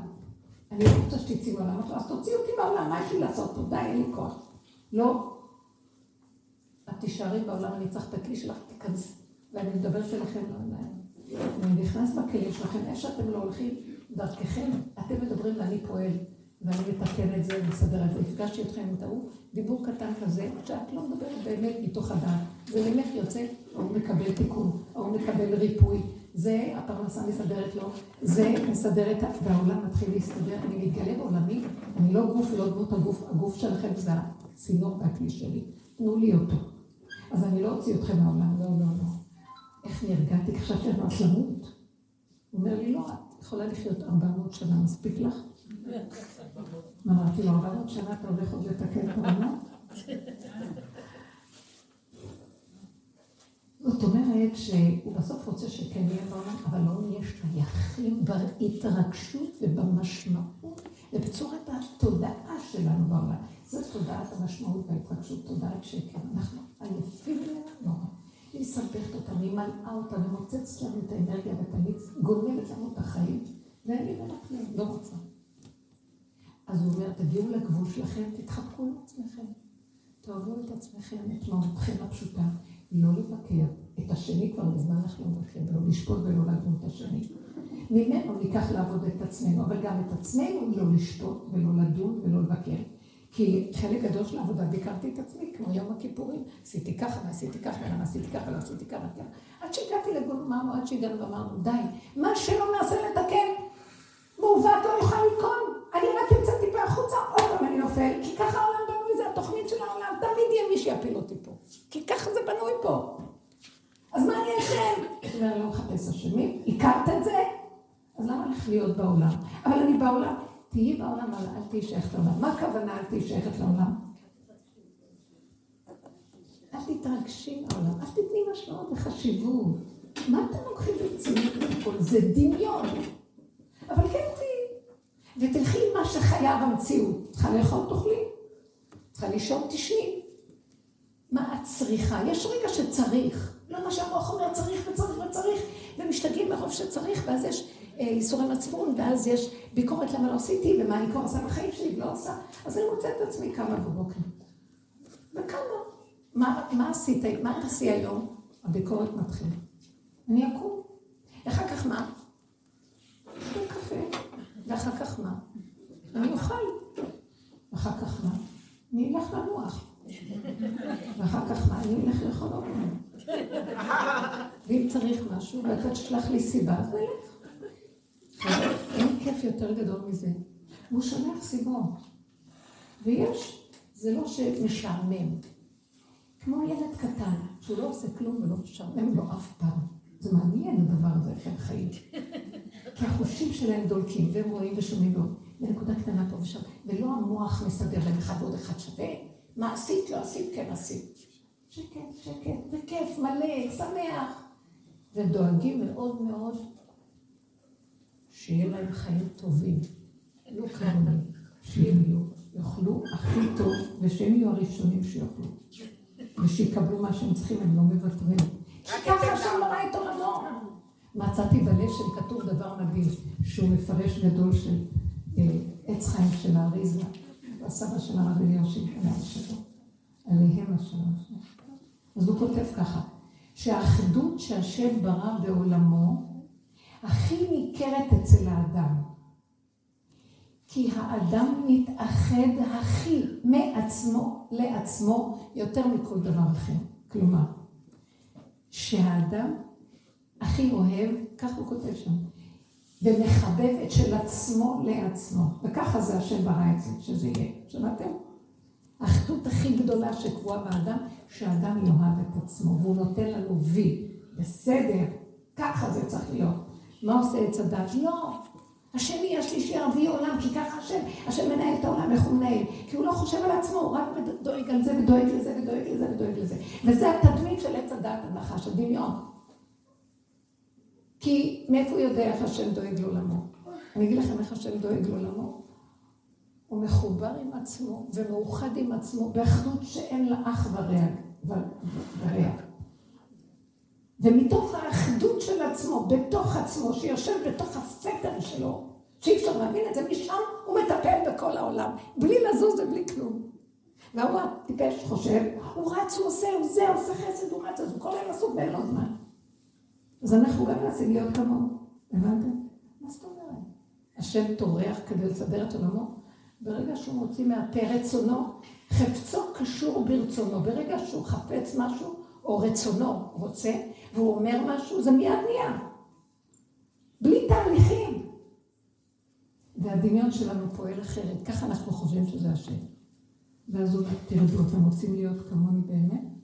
אני לא רוצה שתצאי בעולם, אז תוציאי אותי בעולם, מה יש לי לעשות פה? די, אין לי כוח. לא. את תישארי בעולם, אני צריך את הכלי שלך, תיכנס. ואני מדברת אליכם, אני נכנס בכלים שלכם, איך שאתם לא הולכים, דרככם, אתם מדברים ואני פועל. ואני מתקן את זה ומסדר את זה. הפגשתי אתכם עם טעות, דיבור קטן כזה, שאת לא מדברת באמת מתוך הדעת. זה ממך יוצא, הוא מקבל תיקון, הוא מקבל ריפוי. זה הפרנסה מסדרת לו, זה מסדר את, והעולם מתחיל להסתדר. אני מתגלה בעולמי, אני לא גוף ולא דמות הגוף, הגוף שלכם זה הצינור והכלי שלי. תנו לי אותו. אז אני לא אוציא אתכם מהעולם, לא, לא, לא. איך נרגעתי? חשבתי הולכת למות. הוא אומר לי, לא, את יכולה לחיות 400 שנה, מספיק לך? אמרתי לו, 400 שנה אתה הולך עוד לתקן את העולם? זאת אומרת שהוא בסוף רוצה שכן יהיה בעולם, אבל לא נהיה שייכים בהתרגשות ובמשמעות ובצורת התודעה שלנו בעולם. זו תודעת המשמעות וההתרגשות, תודעת שקר. אנחנו עייפים ממנה נורא. היא מסבכת אותה, היא מלאה אותה ומוצצת לנו את האנרגיה ואת המיץ, גונבת לנו את החיים, ואין לי מלאכים, לא רוצה. אז הוא אומר, תגיעו לגבול שלכם, תתחבקו עם עצמכם. תאהבו את עצמכם, את מהותכם הפשוטה. לא לבקר את השני, כבר מזמן אנחנו מבקרים, ולא לשפוט ולא לדון את השני. ממנו ניקח לעבוד את עצמנו, אבל גם את עצמנו לא לשפוט ולא לדון ולא לבקר. כי חלק גדול של העבודה ביקרתי את עצמי, כמו יום הכיפורים, עשיתי ככה ועשיתי ככה, ולמה עשיתי ככה, ולא עשיתי ככה וככה. עד שהגעתי לגמרנו, עד שהגענו ואמרנו, די, מה שלא נעשה לתקן, מעוות לא יוכל לתקון. אני רק נופל, כי ככה העולם בנוי, זה התוכנית של העולם, תמיד יהיה מי שיפיל אותי פה. כי ככה זה בנוי פה. אז מה אני אשם? זאת אומרת, אני לא מחפש אשמים, הכרת את זה? אז למה לך להיות בעולם? אבל אני בעולם. תהיי בעולם, אל תהיי שייכת לעולם. מה הכוונה אל תהיי שייכת לעולם? אל תתרגשי מהעולם, אל תתני משמעות וחשיבות. מה אתם לוקחים ברצינות לכל זה דמיון. אבל כן תהיי. ותלכי עם מה שחייב המציאות. צריכה לאכול תאכלי. צריכה לישון תשני. מה את צריכה? יש רגע שצריך. לא מה שהמוח אומר, צריך וצריך וצריך, ומשתגעים מרוב שצריך, ואז יש אה, ייסורי מצפון, ואז יש ביקורת למה לא עשיתי, ומה אני כבר עושה בחיים שלי, ולא עושה. אז אני מוצאת את עצמי קמה בבוקר. וקמה. מה, מה עשית? מה תעשי היום? הביקורת מתחילה. אני אקום. אחר כך מה? אשתה קפה. ואחר כך מה? אני אוכל. ואחר כך מה? אני אלך לנוח. ואחר כך מה? אני אלך לאכול עוד פעם. ואם צריך משהו, ואתה תשלח לי סיבה, אז אלך. אין כיף יותר גדול מזה. הוא שולח סיבות. ויש, זה לא שמשעמם. כמו ילד קטן, שהוא לא עושה כלום ולא משעמם לו אף פעם. זה מעניין הדבר הזה, איך חיים. כי החושים שלהם דולקים, והם רואים ושומעים לו, בנקודה קטנה פה ושם, ולא המוח מסדר להם אחד ועוד אחד שווה. מה עשית? לא עשית? כן עשית. שקט, שקט, וכיף, מלא, שמח. ודואגים מאוד מאוד שיהיה להם חיים טובים. לא כמוני, שהם יאכלו הכי טוב, ושהם יהיו הראשונים שיאכלו. ושיקבלו מה שהם צריכים, הם לא מוותרים. כי ככה השם ברא את עולמו. מצאתי בלשם כתוב דבר מדהים, שהוא מפרש גדול של אה, עץ חיים של האריזה, הסבא של הרב אלישיב, עליו שלו, עליהם השלום. אז הוא כותב ככה, שהאחדות שהשם ברא בעולמו הכי ניכרת אצל האדם. כי האדם מתאחד הכי מעצמו לעצמו יותר מכל דבר אחר. כלומר, שהאדם הכי אוהב, כך הוא כותב שם, ומחבב את של עצמו לעצמו. וככה זה השם ברא את זה, שזה יהיה. שמעתם? האחדות הכי גדולה שקבועה באדם, שהאדם יאהב את עצמו, והוא נותן לנו וי. בסדר, ככה זה צריך להיות. מה עושה עץ הדת? לא. השני, השלישי, הרביעי עולם, כי ככה השם, השם מנהל את העולם, איך הוא מנהל? כי הוא לא חושב על עצמו, הוא רק דואג על זה ודואג לזה ודואג לזה ודואג לזה. וזה התדמית של עץ הדת, הנחש, הדמיון. כי מאיפה הוא יודע איך השם דואג לעולמו? אני אגיד לכם איך השם דואג לעולמו. הוא מחובר עם עצמו ומאוחד עם עצמו באחדות שאין לה אח ורע. ומתוך האחדות של עצמו, בתוך עצמו, שיושב בתוך הסתר שלו, שאי אפשר להבין את זה, משם הוא מטפל בכל העולם, בלי לזוז ובלי כלום. והוא הטיפש חושב, הוא רץ, הוא עושה, הוא זה, הוא עושה חסד, הוא רץ, אז הוא כל היום עסוק ואין לו זמן. אז אנחנו גם מנסים להיות כמוהו, הבנתם? מה זאת אומרת? השם טורח כדי לסדר את עולמו. ברגע שהוא מוציא מהפה רצונו, חפצו קשור ברצונו. ברגע שהוא חפץ משהו, או רצונו רוצה, והוא אומר משהו, זה מיד נהיה. בלי תהליכים. והדמיון שלנו פועל אחרת, ככה אנחנו חושבים שזה השם. ואז הוא אומר, תרדו, אתם רוצים להיות כמוני באמת?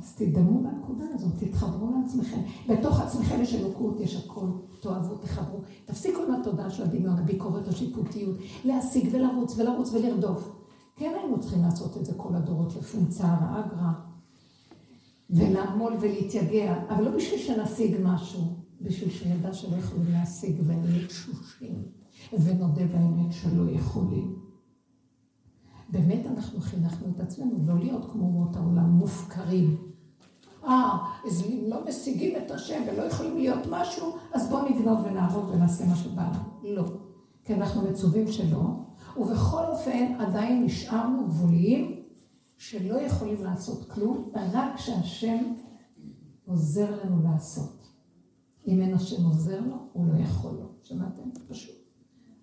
אז תדמו בנקודה הזאת, תתחברו לעצמכם. בתוך עצמכם יש אלוקות, יש הכל, תאהבו, תחברו. תפסיקו עם התודעה של הדמיון, הביקורת, השיפוטיות, להשיג ולרוץ ולרוץ ולרדוף. כן היינו צריכים לעשות את זה כל הדורות, לפונצה, אגרא, ולעמול ולהתייגע, אבל לא בשביל שנשיג משהו, בשביל שנדע שלא יכולים להשיג ונהיה תשושים, ונודה באמת שלא יכולים. באמת אנחנו חינכנו את עצמנו לא להיות כמו אומות העולם מופקרים. אה, אז אם לא משיגים את השם ולא יכולים להיות משהו, אז בואו נגנוב ונעבוד ונעשה מה שבא לנו. לא. כי אנחנו מצווים שלא, ובכל אופן עדיין נשארנו גבוליים שלא יכולים לעשות כלום, רק שהשם עוזר לנו לעשות. אם אין השם עוזר לו, הוא לא יכול לו. שמעתם? פשוט.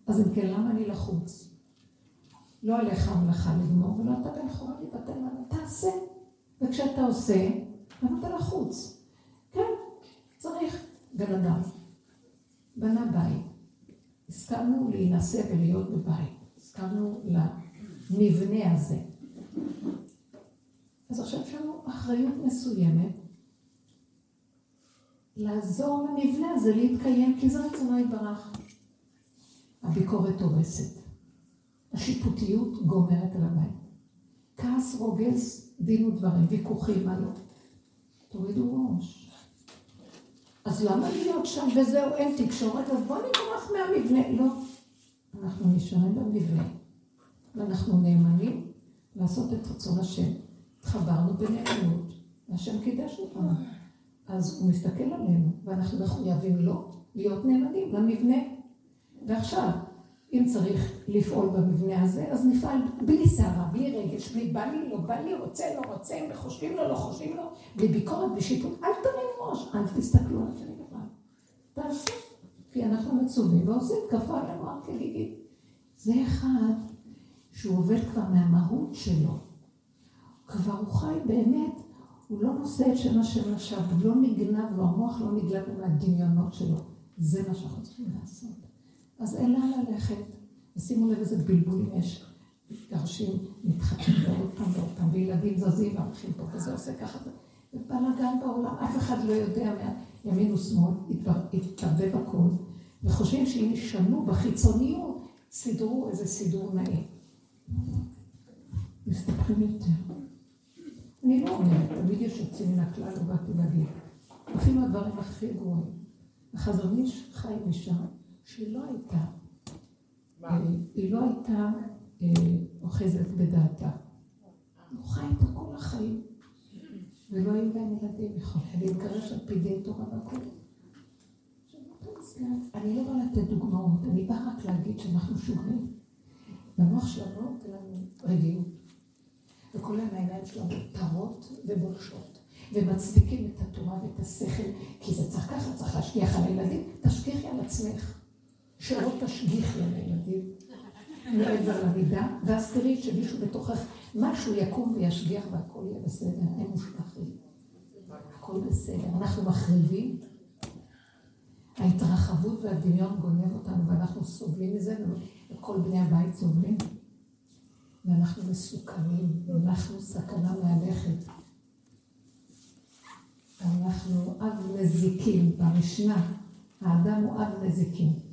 אז אם כן, למה אני לחוץ? לא עליך המלאכה לגמור, ולא אתה בן חורא להיבטל לנו, תעשה. וכשאתה עושה, למה אתה לחוץ? כן, צריך. בן אדם בנה בית. הסכמנו להינשא ולהיות בבית. הסכמנו למבנה הזה. אז עכשיו יש לנו אחריות מסוימת לעזור למבנה הזה להתקיים, כי זה רצונו יתברך. הביקורת הורסת. השיפוטיות גומרת על הבית. כעס רוגז דין ודברים, ויכוחים, מה לא? תורידו ראש. אז למה להיות שם וזהו, אין תקשורת, אז בואו נברח מהמבנה. לא. אנחנו נשארים במבנה, ואנחנו נאמנים לעשות את רצון השם. התחברנו בנאמנות, והשם קידש אותנו. אז הוא מסתכל עלינו, ואנחנו מחויבים לו להיות נאמנים למבנה. ועכשיו, אם צריך לפעול במבנה הזה, אז נפעל בלי סערה, בלי רגש, בלי בא לי, לא בא לי, רוצה, לא רוצה, וחושבים לו, לא חושבים לו, בלי ביקורת, בלי שיפוט. אל תרימו ראש, אל תסתכלו על השני לבד. תעשו, כי אנחנו מצווים ועושים, כפה עלינו רק כגיגית. זה אחד שהוא עובד כבר מהמהות שלו. כבר הוא חי באמת, הוא לא נושא את שם השם לשווא, הוא לא נגנב לו, המוח לא נגנב לו מהדמיונות שלו. זה מה שאנחנו צריכים לעשות. אז אין לאן ללכת. ושימו לב איזה בלבולים יש. מתגרשים, מתחתנים ועוד פעם ועוד פעם, וילדים זזים והולכים פה, וזה עושה ככה. ובלאגן בעולם, אף אחד לא יודע מימין ושמאל, התערבב הכל, וחושבים שאם ישנו בחיצוניות, סידרו איזה סידור נאה. מסתבכים יותר. אני לא אומרת, תמיד יש יוצאים מן הכלל, לא באתי להגיד. אפילו הדברים הכי גרועים. החזון איש חי משם. שהיא לא הייתה, אה, היא לא הייתה אה, אוחזת בדעתה. הוא חי איתה כל החיים, ולא היו להם ילדים, יכול להתגרש על פי דין תורה והכול. אני לא באה לתת דוגמאות, אני באה רק להגיד שאנחנו שוגרים. והמוח שלנו לא נותן לנו רגיעות. וכל העיניים שלנו טרות ובולשות. ומצדיקים את התורה ואת השכל, כי זה צריך ככה, צריך להשגיח על הילדים, תשגיחי על עצמך. שלא תשגיחי על הילדים מעבר למידה, ואז תראי שמישהו בתוכך, משהו יקום וישגיח והכל יהיה בסדר, אין מושלכים. הכל בסדר. אנחנו מחריבים, ההתרחבות והדמיון גונב אותנו ואנחנו סובלים מזה, וכל בני הבית סובלים. ואנחנו מסוכנים, אנחנו סכנה מהלכת. אנחנו אב נזיקים, במשנה, האדם הוא אב נזיקים.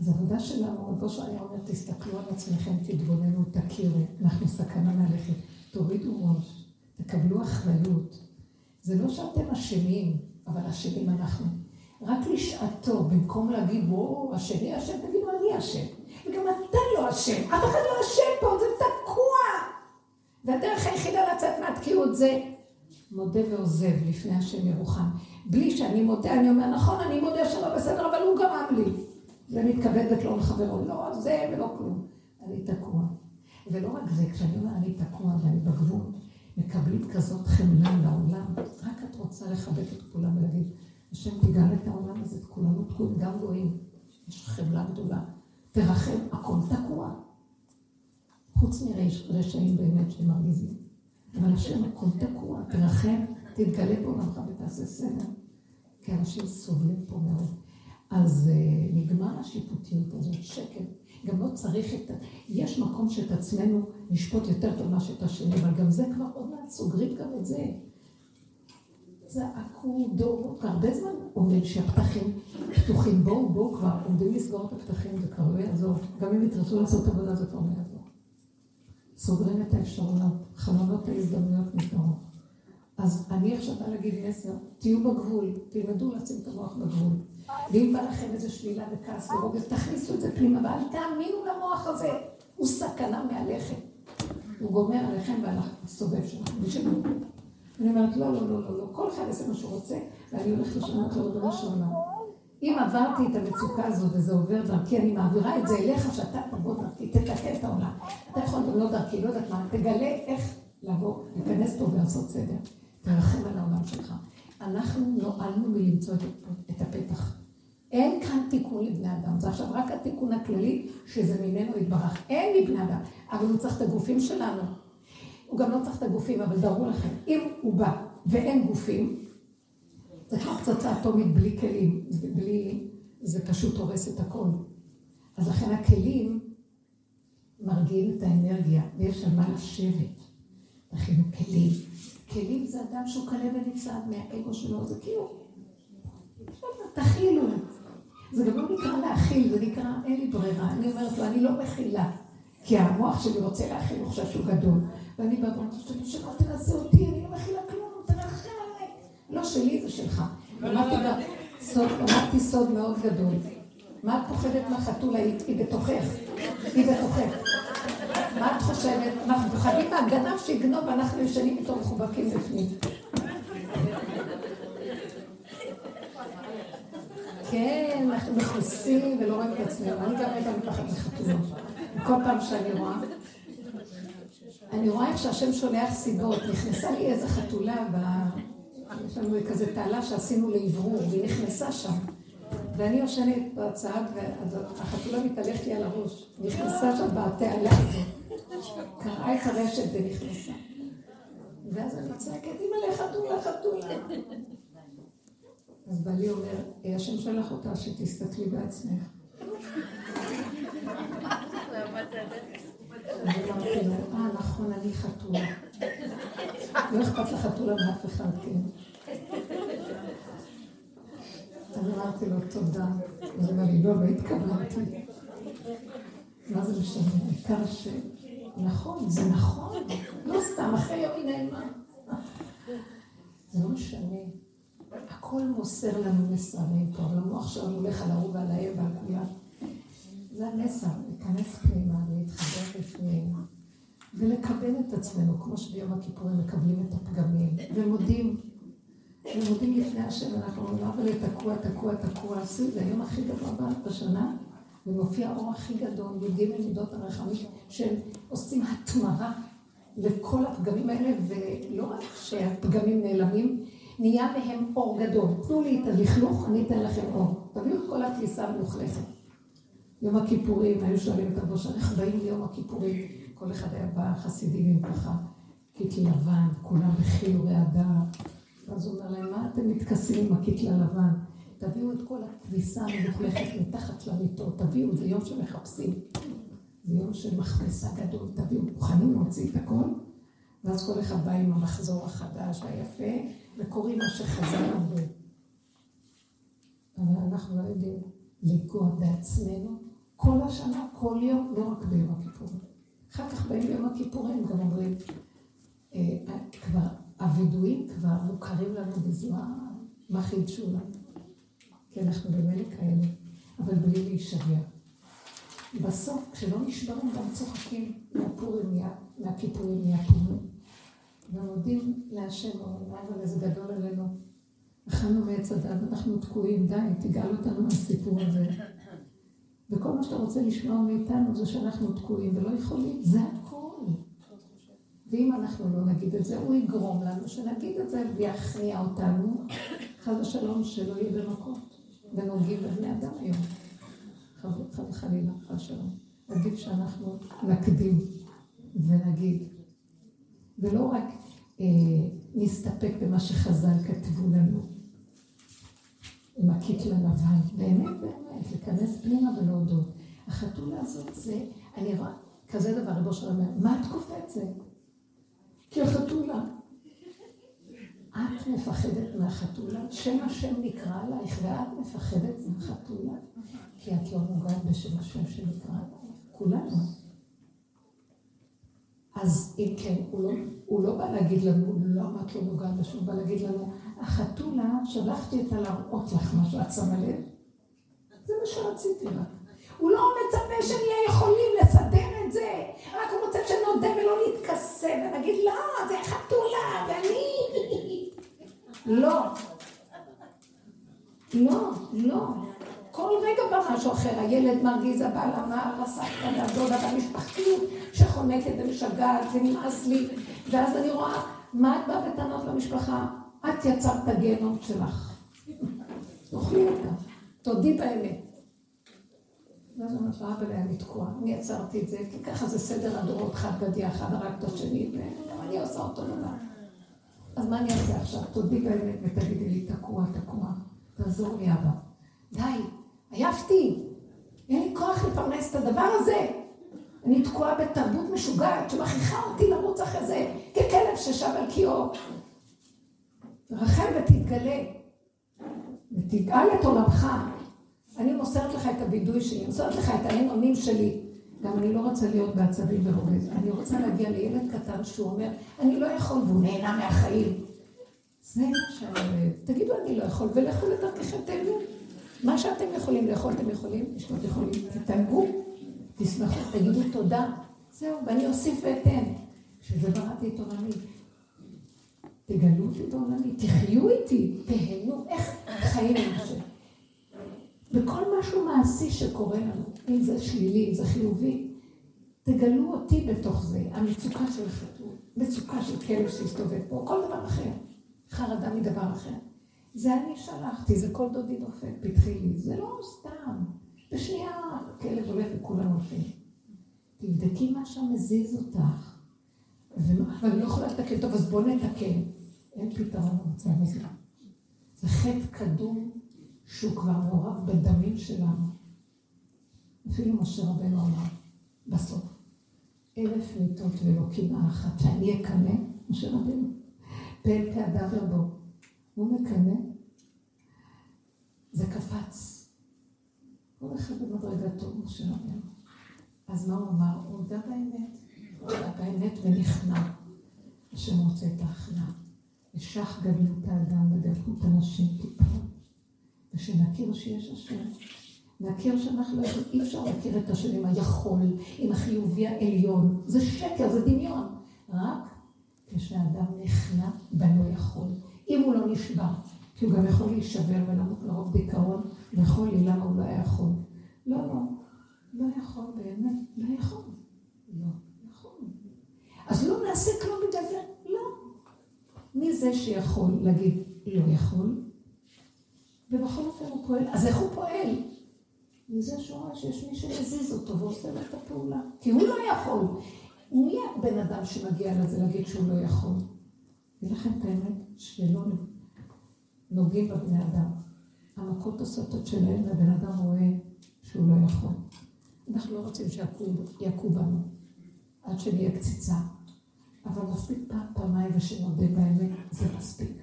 אז העבודה שלנו, רבו שהיה אומר, תסתכלו על עצמכם, תתבוננו, תכירו, אנחנו סכנה מהלכת, תורידו ראש, תקבלו אחריות. זה לא שאתם אשמים, אבל אשמים אנחנו. רק לשעתו, במקום להגיד, וואו, השני אשם, תגידו, אני אשם. וגם אתה לא אשם, אף אחד לא אשם פה, זה תקוע. והדרך היחידה לצאת מהתקיעות זה מודה ועוזב לפני השם ירוחם. בלי שאני מודה, אני אומר, נכון, אני מודה שלא בסדר, אבל הוא גרם לי. זה מתכבד לא לחברו, לא זה ולא כלום. אני תקוע. ולא רק זה, כשאני אומר אני תקוע ואני בגבול, מקבלים כזאת חמלה לעולם, רק את רוצה לחבק את כולם ולהגיד, השם תגאל את העולם הזה, את כולנו תקועים, גם גויים. יש חמלה גדולה. תרחם, הכל תקוע. חוץ מרשעים באמת שמרגיזים. אבל השם הכל תקוע, תרחם, תתגלה בעולמך ותעשה סדר. כי אנשים סובלים פה מאוד. אז uh, נגמר השיפוטיות הזאת, שקט. גם לא צריך את ה... יש מקום שאת עצמנו נשפוט יותר טוב מאשר את השני, אבל גם זה כבר עוד מעט סוגרים גם את זה. זעקו דורות, הרבה זמן עומד שהפתחים פתוחים. בואו, בואו כבר, עומדים לסגור את הפתחים, זה כבר לא יעזור. גם אם יתרצו לעשות עבודה, זה כבר לא יעזור. סוגרים את האפשרויות, חלונות ההזדמנויות נסגרות. אז אני עכשיו באה להגיד מסר, תהיו בגבול, תלמדו לשים את המוח בגבול. ואם בא לכם איזה שלילה וכעס ורוגז, תכניסו את זה פנימה, ואל תאמינו למוח הזה, הוא סכנה מהלכת. הוא גומר עליכם ועל הסובב שלכם, אני אומרת, לא, לא, לא, לא, לא, כל אחד יעשה מה שהוא רוצה, ואני הולכת לשנות של עולם. אם עברתי את המצוקה הזו וזה עובר דרכי, אני מעבירה את זה אליך, שאתה תבוא דרכי, תתקן את העולם. אתה יכול גם לא דרכי, לא יודעת מה, תגלה איך לבוא, להיכנס פה ולעשות סדר. תרחם על העולם שלך. אנחנו נועלנו מלמצוא את הפתח. אין כאן תיקון לבני אדם, זה עכשיו רק התיקון הכללי, שזה ממנו יתברך. אין לבני אדם, אבל הוא צריך את הגופים שלנו. הוא גם לא צריך את הגופים, אבל דרו לכם, אם הוא בא ואין גופים, זה כמו פצצה אטומית בלי כלים, בלי, זה פשוט הורס את הכל. אז לכן הכלים מרגיעים את האנרגיה, ויש על מה לשבת. תכינו כלים. כלים זה אדם שהוא קלה ונצעד מהאגו שלו, זה כאילו, תכילו. זה גם לא נקרא להכיל, זה נקרא אין לי ברירה. אני אומרת לו, אני לא מכילה. כי המוח שלי רוצה להכיל, הוא חושב שהוא גדול. ואני באה ואומרת, לו, שלא תנסה אותי, אני לא מכילה כלום, תרחם עליי. לא שלי, זה שלך. אמרתי סוד מאוד גדול. מה את פוחדת מהחתולה? היא בתוכך. היא בתוכך. מה את חושבת? אנחנו פוחדים מהגנב שיגנוב, ואנחנו ישנים איתו מחובקים בפנים. כן, אנחנו מכוסים ולא רואים את עצמנו. אני גם הייתה מתחת לחתונות. כל פעם שאני רואה, אני רואה איך שהשם שולח סיבות. נכנסה לי איזה חתולה, ב... יש לנו כזה תעלה שעשינו לאוורור, והיא נכנסה שם. ואני יושנת בצד, והחתולה מתהלכת לי על הראש. נכנסה שם בתעלה הזאת. קרעה את הרשת ונכנסה. ואז אני צועקת, אימא לחתולה, חתולה. אז בעלי אומר, השם שלח אותה שתסתכלי בעצמך. אה, נכון, אני חתולה. לא אכפת לחתולה מאף אחד, כן. אני אמרתי לו, תודה. אז אמר לי, לא, לא התכוונתי. מה זה משנה? העיקר ש... נכון, זה נכון. לא סתם, אחרי יום היא נעלמה. זה לא משנה. הכל מוסר לנו מסרים פה, המוח שלנו הולך על ההוא ועל האם ועל כולם. זה המסר, להיכנס פנימה ולהתחבר בפנים ולקבל את עצמנו, כמו שביום הכיפורים מקבלים את הפגמים ומודים. ומודים לפני השם, אנחנו אומרים, אבל תקוע, תקוע, תקוע, עשו את זה היום הכי גבוה בשנה, ומופיע האור הכי גדול, י"ג מידות הרחמים, שהם עושים התמרה לכל הפגמים האלה, ולא רק שהפגמים נעלמים, נהיה מהם אור גדול. תנו לי את הלכלוך, אני אתן לכם אור. תביאו את כל התפיסה המלוכלכת. יום הכיפורים, היו שואלים את הבושר, איך באים ליום הכיפורים? כל אחד היה בא חסידים עם ככה, קיטל לבן, כולם בחיל ורעדה. ואז הוא אומר להם, מה אתם מתכסים עם הקיטל הלבן? תביאו את כל הכביסה המלוכלכת מתחת למיטות, תביאו, זה יום שמחפשים. זה יום של מכבסה גדול, תביאו, מוכנים להוציא את הכל, ואז כל אחד בא עם המחזור החדש והיפה, וקוראים מה שחז"ל אמרו. אבל אנחנו לא יודעים לנגוע בעצמנו כל השנה, כל יום, לא רק ביום הכיפורים. אחר כך באים ביום הכיפורים, גם אומרים, אה, כבר, הווידויים כבר מוכרים לנו בזמן, מה חידשו לנו? כי אנחנו במילא כאלה, אבל בלי להישבר. בסוף, כשלא נשברים, גם צוחקים מהפורים, מהכיפורים, מהפורים. ומודים להשם, אבל איזה גדול עלינו. אכלנו מעץ הדת, אנחנו תקועים, די, תגאל אותנו מהסיפור הזה. וכל מה שאתה רוצה לשמוע מאיתנו זה שאנחנו תקועים ולא יכולים, זה הכל. ואם אנחנו לא נגיד את זה, הוא יגרום לנו שנגיד את זה ויכניע אותנו, חס ושלום, שלא יהיה במכות, ונוגעים בבני אדם היום. חס וחלילה, חס ושלום. עדיף שאנחנו נקדים ונגיד, ולא רק אה, נסתפק במה שחז"ל כתבו לנו. עם הקיט ללבן, באמת, באמת, להיכנס פנימה ולהודות. החתולה הזאת זה, אני רואה, כזה דבר, רבו אומר, מה את קופצת? כי החתולה. את מפחדת מהחתולה? שם השם נקרא עלייך, ואת מפחדת מהחתולה? כי את לא נוגעת בשם השם שנקרא עלייך. כולנו. אז אם כן, הוא לא, הוא לא בא להגיד לנו, למה את לא נוגעת בשם, הוא בא להגיד לנו, החתולה, שלחתי אותה להראות לך משהו, את שמה לב? זה מה שרציתי רק. הוא לא מצפה שנהיה יכולים לסדר את זה, רק הוא רוצה שנודה ולא נתכסה ונגיד, לא, זה חתולה, ואני... לא. לא, לא. כל רגע בא משהו אחר, הילד מרגיז, הבעל אמר, הסבתא והדודה והמשפחתיות שחונקת ומשגעת ונמאס לי, ואז אני רואה, מה את באה בטענות למשפחה? את יצרת את הגיהנום שלך. תאכלי אותה, תודי באמת. ואז אני אומרת לו, אבא, אני יצרתי את זה, כי ככה זה סדר הדורות, חד גדי אחד הרג את השני, וגם אני עושה אותו דבר. אז מה אני אעשה עכשיו? תודי באמת ותגידי לי, תקוע, תקוע, תעזור לי אבא. די, עייפתי, אין לי כוח לפרנס את הדבר הזה. אני תקועה בתרבות משוגעת שמכריחה אותי לרוץ אחרי זה ככלב ששב על קיאו. רחל ותתגלה, ותגאל את עולמך. אני מוסרת לך את הווידוי שלי, מוסרת לך את האין אונים שלי. גם אני לא רוצה להיות בעצבים ורוגז. אני רוצה להגיע לילד קטן שהוא אומר, אני לא יכול, והוא נהנה מהחיים. זה מה שאני. תגידו, אני לא יכול, ולכו לדרככם, תהנו. מה שאתם יכולים לאכול, אתם יכולים, לשתות יכולים, תתענגו, תשמחו, תגידו תודה. זהו, ואני אוסיף ואתן. שזה בראתי את עולמי. תגלו אותי בעולמי, תחיו איתי, תהנו, איך חיים עם השם. בכל משהו מעשי שקורה לנו, אם זה שלילי, אם זה חיובי, תגלו אותי בתוך זה, המצוקה של חתול, מצוקה של כלב שהסתובב פה, כל דבר אחר, חרדה מדבר אחר. זה אני שלחתי, זה כל דודי דופק, פתחי לי, זה לא סתם. בשנייה כלב הולך וכולם הולכים. תבדקי מה שמזיז אותך. ואני לא יכולה לתקן, טוב, אז בוא נתקן. אין פתרון למצב הזה. זה חטא קדום שהוא כבר מעורב בדמים שלנו. אפילו משה רבנו אמר, בסוף, אלף מיטות ולא קנאה אחת, שאני אקנא, משה רבנו, פן כאדם רבו. הוא מקנא, זה קפץ. כל אחד במדרגתו, משה רבנו. אז מה הוא אמר? הוא הודה באמת, הודה באמת ונכנע. השם רוצה את ההכנעה. ושך גדלות האדם וגדלות הנשים תיפול. ושנכיר שיש השם. נכיר שאנחנו לא אי אפשר להכיר את השם עם היכול, עם החיובי העליון. זה שקר, זה דמיון. רק כשאדם נכנע בלא יכול. אם הוא לא נשבר, כי הוא גם יכול להישבר ולמות לרוב דיכאון, ויכול לי למה הוא לא היה יכול. לא, לא, לא יכול באמת, לא יכול. לא. אז לא נעשה כלום בגלל זה, לא. מי זה שיכול להגיד לא יכול? ובכל אופן הוא פועל. אז איך הוא פועל? מזה שהוא רואה שיש מי שמזיז אותו ועושה לו את הפעולה. כי הוא לא יכול. מי הבן אדם שמגיע לזה להגיד שהוא לא יכול? אגיד לכם את האמת, שלא נוגעים בבני אדם. המכות הסוטות שלהם, והבן אדם רואה שהוא לא יכול. אנחנו לא רוצים שיכו בנו עד שנהיה קציצה. אבל מספיק פעם, פעמיים ושנודה באמת, זה מספיק.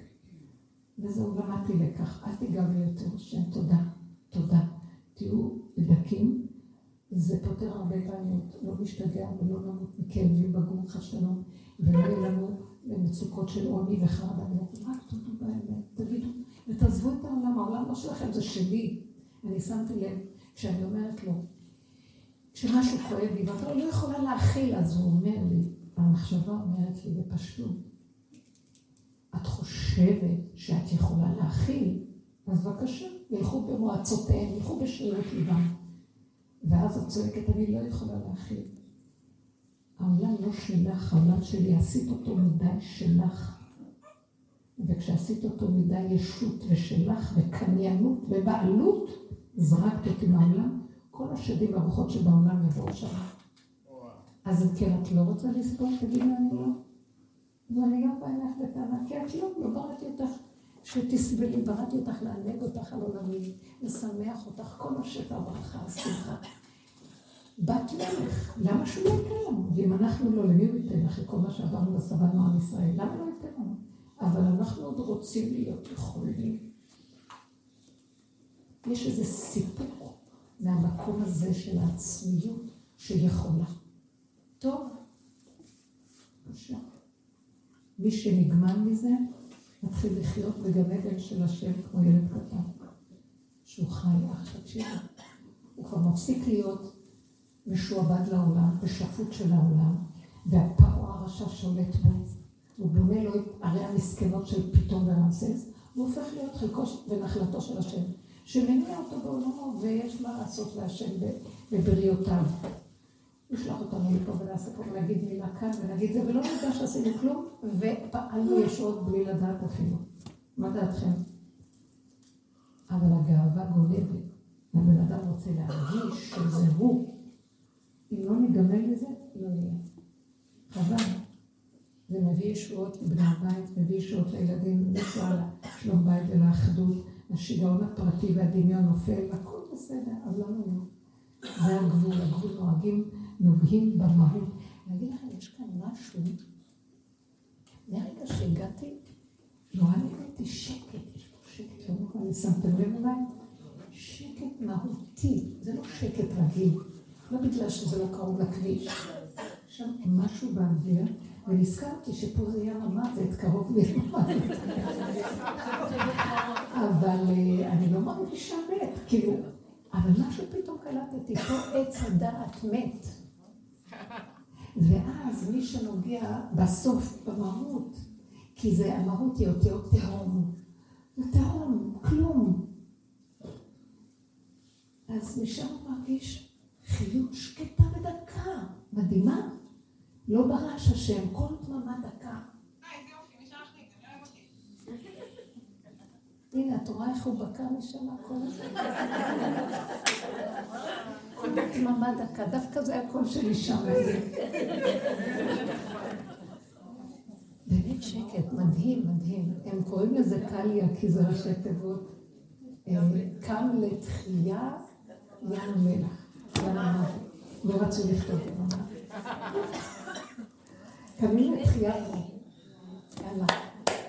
וזהו, למדתי לקח. אל תיגע בי יותר, שם תודה, תודה. תהיו דקים, זה פותר הרבה בעיות. לא משתגע ולא נמות מכאבים בגוף חשבונות, ולא יהיה לנו מצוקות של עוני וחרדה. רק תודו באמת, תגידו, ותעזבו את העולם, העולם לא שלכם, זה שלי. אני שמתי לב, כשאני אומרת לו, כשמשהו כואב לי, ואתה לא יכולה להכיל, אז הוא אומר לי, המחשבה אומרת לי בפשטות, חושבת שאת יכולה להכיל, אז בבקשה, ילכו במועצותיהם, ילכו בשרירות ליבם. ואז את צועקת, אני לא יכולה להכיל. העולם לא שלך, העולם שלי, עשית אותו מדי שלך. וכשעשית אותו מדי ישות ושלך וקניינות ובעלות, זרקת אותי מהעולם, כל השדים והרוחות שבעולם יבואו שם. אז אם כן, את לא רוצה לסבול? תגידי אני לא. ואני גם באה לך בטענה, כי את לא, לא בראתי אותך שתסבלי, בראתי אותך לענג אותך על עולמי, לשמח אותך, כל מה שפע ברכה, שמחה. בת מלך, למה שהוא לא ייתן לנו? ואם אנחנו לא, למי הוא ייתן אחרי כל מה שעברנו וסבלנו עם ישראל? למה לא ייתן לנו? אבל אנחנו עוד רוצים להיות יכולים. יש איזה סיפוק מהמקום הזה של העצמיות שיכולה. טוב, בבקשה. מי שנגמל מזה, מתחיל לחיות בגן עדן של השם כמו ילד קטן, שהוא חי. עכשיו תקשיבו, הוא כבר מפסיק להיות משועבד לעולם, בשפוט של העולם, והפרעה הרשע שולט בו. הוא בונה לו את ערי המסכנות של פתאום ורמסס, הוא הופך להיות חלקו ונחלתו של השם, שמניע אותו בעולמו, ויש מה לעשות להשם בבריאותיו. ישלח אותנו לפה ונעשה פה ונגיד מילה כאן ונגיד זה, ולא נדע שעשינו כלום, ופעלנו ישועות בלי לדעת אפילו. מה דעתכם? אבל הגאווה גונבת, והבן אדם רוצה להרגיש שזה הוא. אם לא ניגמל לזה, לא יהיה. חבל. זה מביא ישועות לבני הבית, מביא ישועות לילדים, לנסוע לשלום בית ולאחדות. השיגעון הפרטי והדמיון נופל, הכל בסדר, אבל למה לא? זה הגבול, הגבול נוהגים נוגעים במהות. אני אגיד לכם, יש כאן משהו, מהרגע שהגעתי, נורא נהניתי שקט, יש פה שקט, לא אני שמתם לב אולי? שקט מהותי, זה לא שקט רגיל, לא בגלל שזה לא קרוב לכביש. שם משהו באוויר, ונזכרתי שפה זה ים המוות, קרוב לים המוות. אבל אה, אני לא מרגישה מת, כאילו, אבל משהו פתאום קלטתי, פה עץ הדעת מת. ואז מי שנוגע בסוף במהות, כי זה המהות היא אותיות תהום. זה תהום, כלום. אז משם הוא מרגיש חיות שקטה ודקה, מדהימה. לא ברעש השם, כל דממה דקה. הנה, את רואה איך הוא בקע משם הכל הזה? דממה דקה, דווקא זה הקול שלי שם. באמת שקט, מדהים, מדהים. הם קוראים לזה קליה, כי זה ראשי תיבות. אה, קם לתחייה ים המלח. לא רצו לכתוב את זה. קמים לתחייה. יאללה.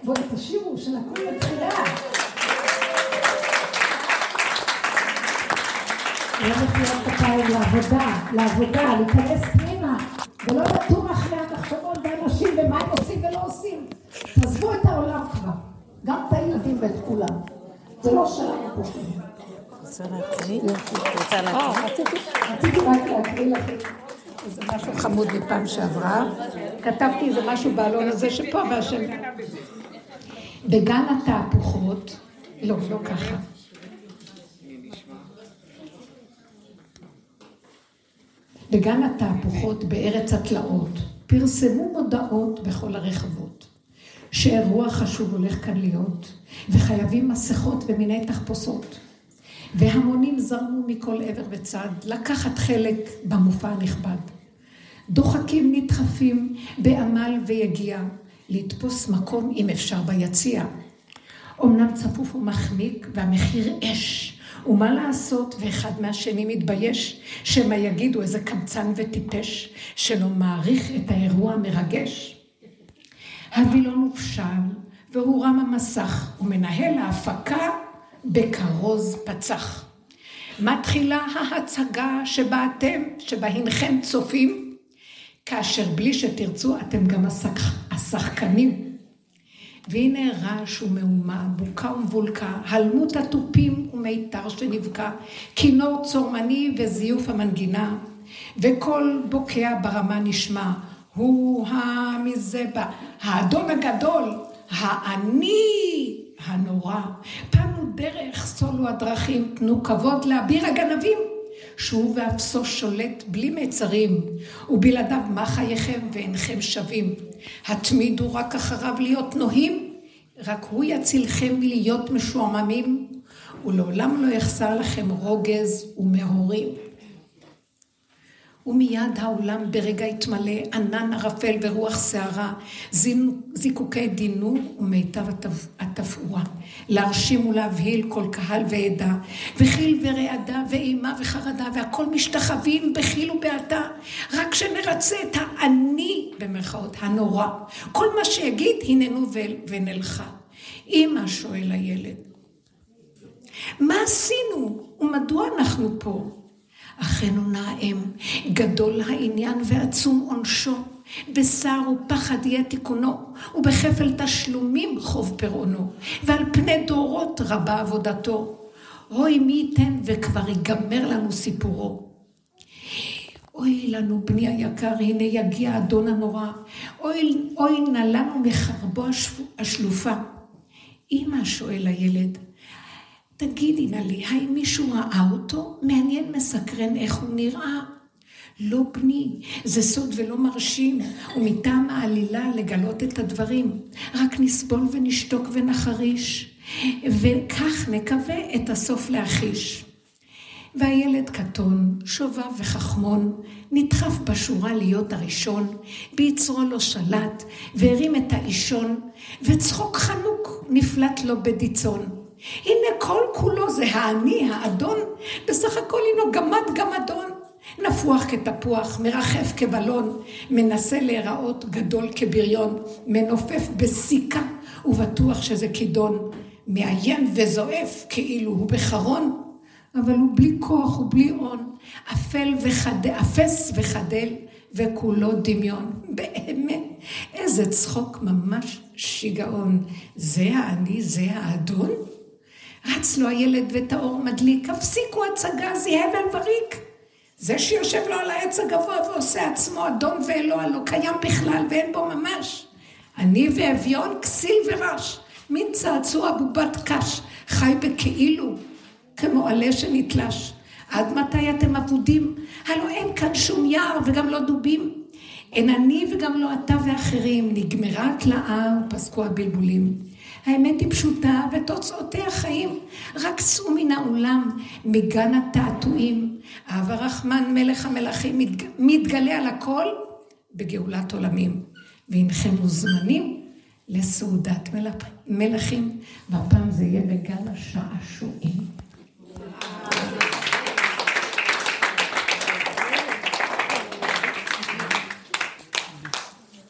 בואו תשאירו שנקום לתחייה. לא מחיאות כפיים לעבודה, לעבודה, להיכנס פנימה, ולא לטום אחרי המחשבות באנשים ומה הם עושים ולא עושים. תעזבו את העולם כבר, גם את הילדים ואת כולם. זה לא שלנו פה. רציתי רק להקריא לכם איזה משהו חמוד מפעם שעברה. כתבתי איזה משהו בעלון הזה שפה והשם. בגן התהפוכות, לא, לא ככה. בגן התהפוכות בארץ התלאות פרסמו מודעות בכל הרחבות שאירוע חשוב הולך כאן להיות וחייבים מסכות ומיני תחפושות והמונים זרמו מכל עבר וצד לקחת חלק במופע הנכבד. דוחקים נדחפים בעמל ויגיע לתפוס מקום אם אפשר ביציע. אמנם צפוף ומחמיק והמחיר אש ומה לעשות, ואחד מהשני מתבייש, שמא יגידו איזה קמצן וטיפש, שלא מעריך את האירוע המרגש. הווילון הופשל, והוא רם המסך, ומנהל ההפקה בכרוז פצח. מתחילה ההצגה שבה אתם, שבה הנכם צופים, כאשר בלי שתרצו אתם גם השח... השחקנים. והנה רעש ומהומה, בוקה ומבולקה, הלמות התופים ומיתר שנבקע, כינור צורמני וזיוף המנגינה, וקול בוקע ברמה נשמע, הוא המזה בא, האדון הגדול, האני הנורא. פנו דרך סולו הדרכים, תנו כבוד לאביר הגנבים. שהוא ואפסו שולט בלי מצרים, ובלעדיו מה חייכם ואינכם שווים. התמידו רק אחריו להיות נוהים, רק הוא יצילכם מלהיות משועממים, ולעולם לא יחסר לכם רוגז ומהורים. ומיד העולם ברגע יתמלא ענן ערפל ורוח סערה, זיקוקי דינור ומיטב התפאורה. להרשים ולהבהיל כל קהל ועדה, וחיל ורעדה ואימה וחרדה, והכל משתחווים בחיל ובעתה, רק שנרצה את האני, במרכאות, הנורא. כל מה שיגיד, הננו ונלכה. אמא, שואל הילד, מה עשינו ומדוע אנחנו פה? אכן נאם, גדול העניין ועצום עונשו, בשר ופחד יהיה תיקונו, ובכפל תשלומים חוב פירעונו, ועל פני דורות רבה עבודתו. אוי מי ייתן וכבר ייגמר לנו סיפורו. אוי לנו, בני היקר, הנה יגיע אדון הנורא. אוי, אוי נא לנו מחרבו השלופה. אמא, שואל הילד, תגידי נא לי, האם מישהו ראה אותו? מעניין מסקרן איך הוא נראה. לא בני, זה סוד ולא מרשים, ומטעם העלילה לגלות את הדברים. רק נסבול ונשתוק ונחריש, וכך נקווה את הסוף להחיש. והילד קטון, שובב וחכמון, נדחף בשורה להיות הראשון, ביצרו לא שלט, והרים את האישון, וצחוק חנוק נפלט לו בדיצון. הנה כל כולו זה האני, האדון, בסך הכל הינו גמד גמדון. נפוח כתפוח, מרחף כבלון, מנסה להיראות גדול כבריון, מנופף בסיכה ובטוח שזה כידון, מאיים וזועף כאילו הוא בחרון, אבל הוא בלי כוח ובלי הון, אפל וחדל, אפס וחדל, וכולו דמיון. באמת, איזה צחוק ממש שיגעון. זה האני, זה האדון? רץ לו הילד וטהור מדליק, הפסיקו הצגה, זה הבל וריק. זה שיושב לו על העץ הגבוה ועושה עצמו אדון ואלוה לא קיים בכלל ואין בו ממש. אני ואביון, כסיל ורש, מין צעצוע בובת קש, חי בכאילו, כמו עלה שנתלש. עד מתי אתם אבודים? הלא אין כאן שום יער וגם לא דובים. אין אני וגם לא אתה ואחרים, נגמרה התלאה ופסקו הבלבולים. האמת היא פשוטה ותוצאותיה חיים. רק צאו מן העולם, מגן התעתועים. אב הרחמן מלך המלכים מת, מתגלה על הכל בגאולת עולמים. והנכם מוזמנים לסעודת מלכים, והפעם זה יהיה בגן השעשועים.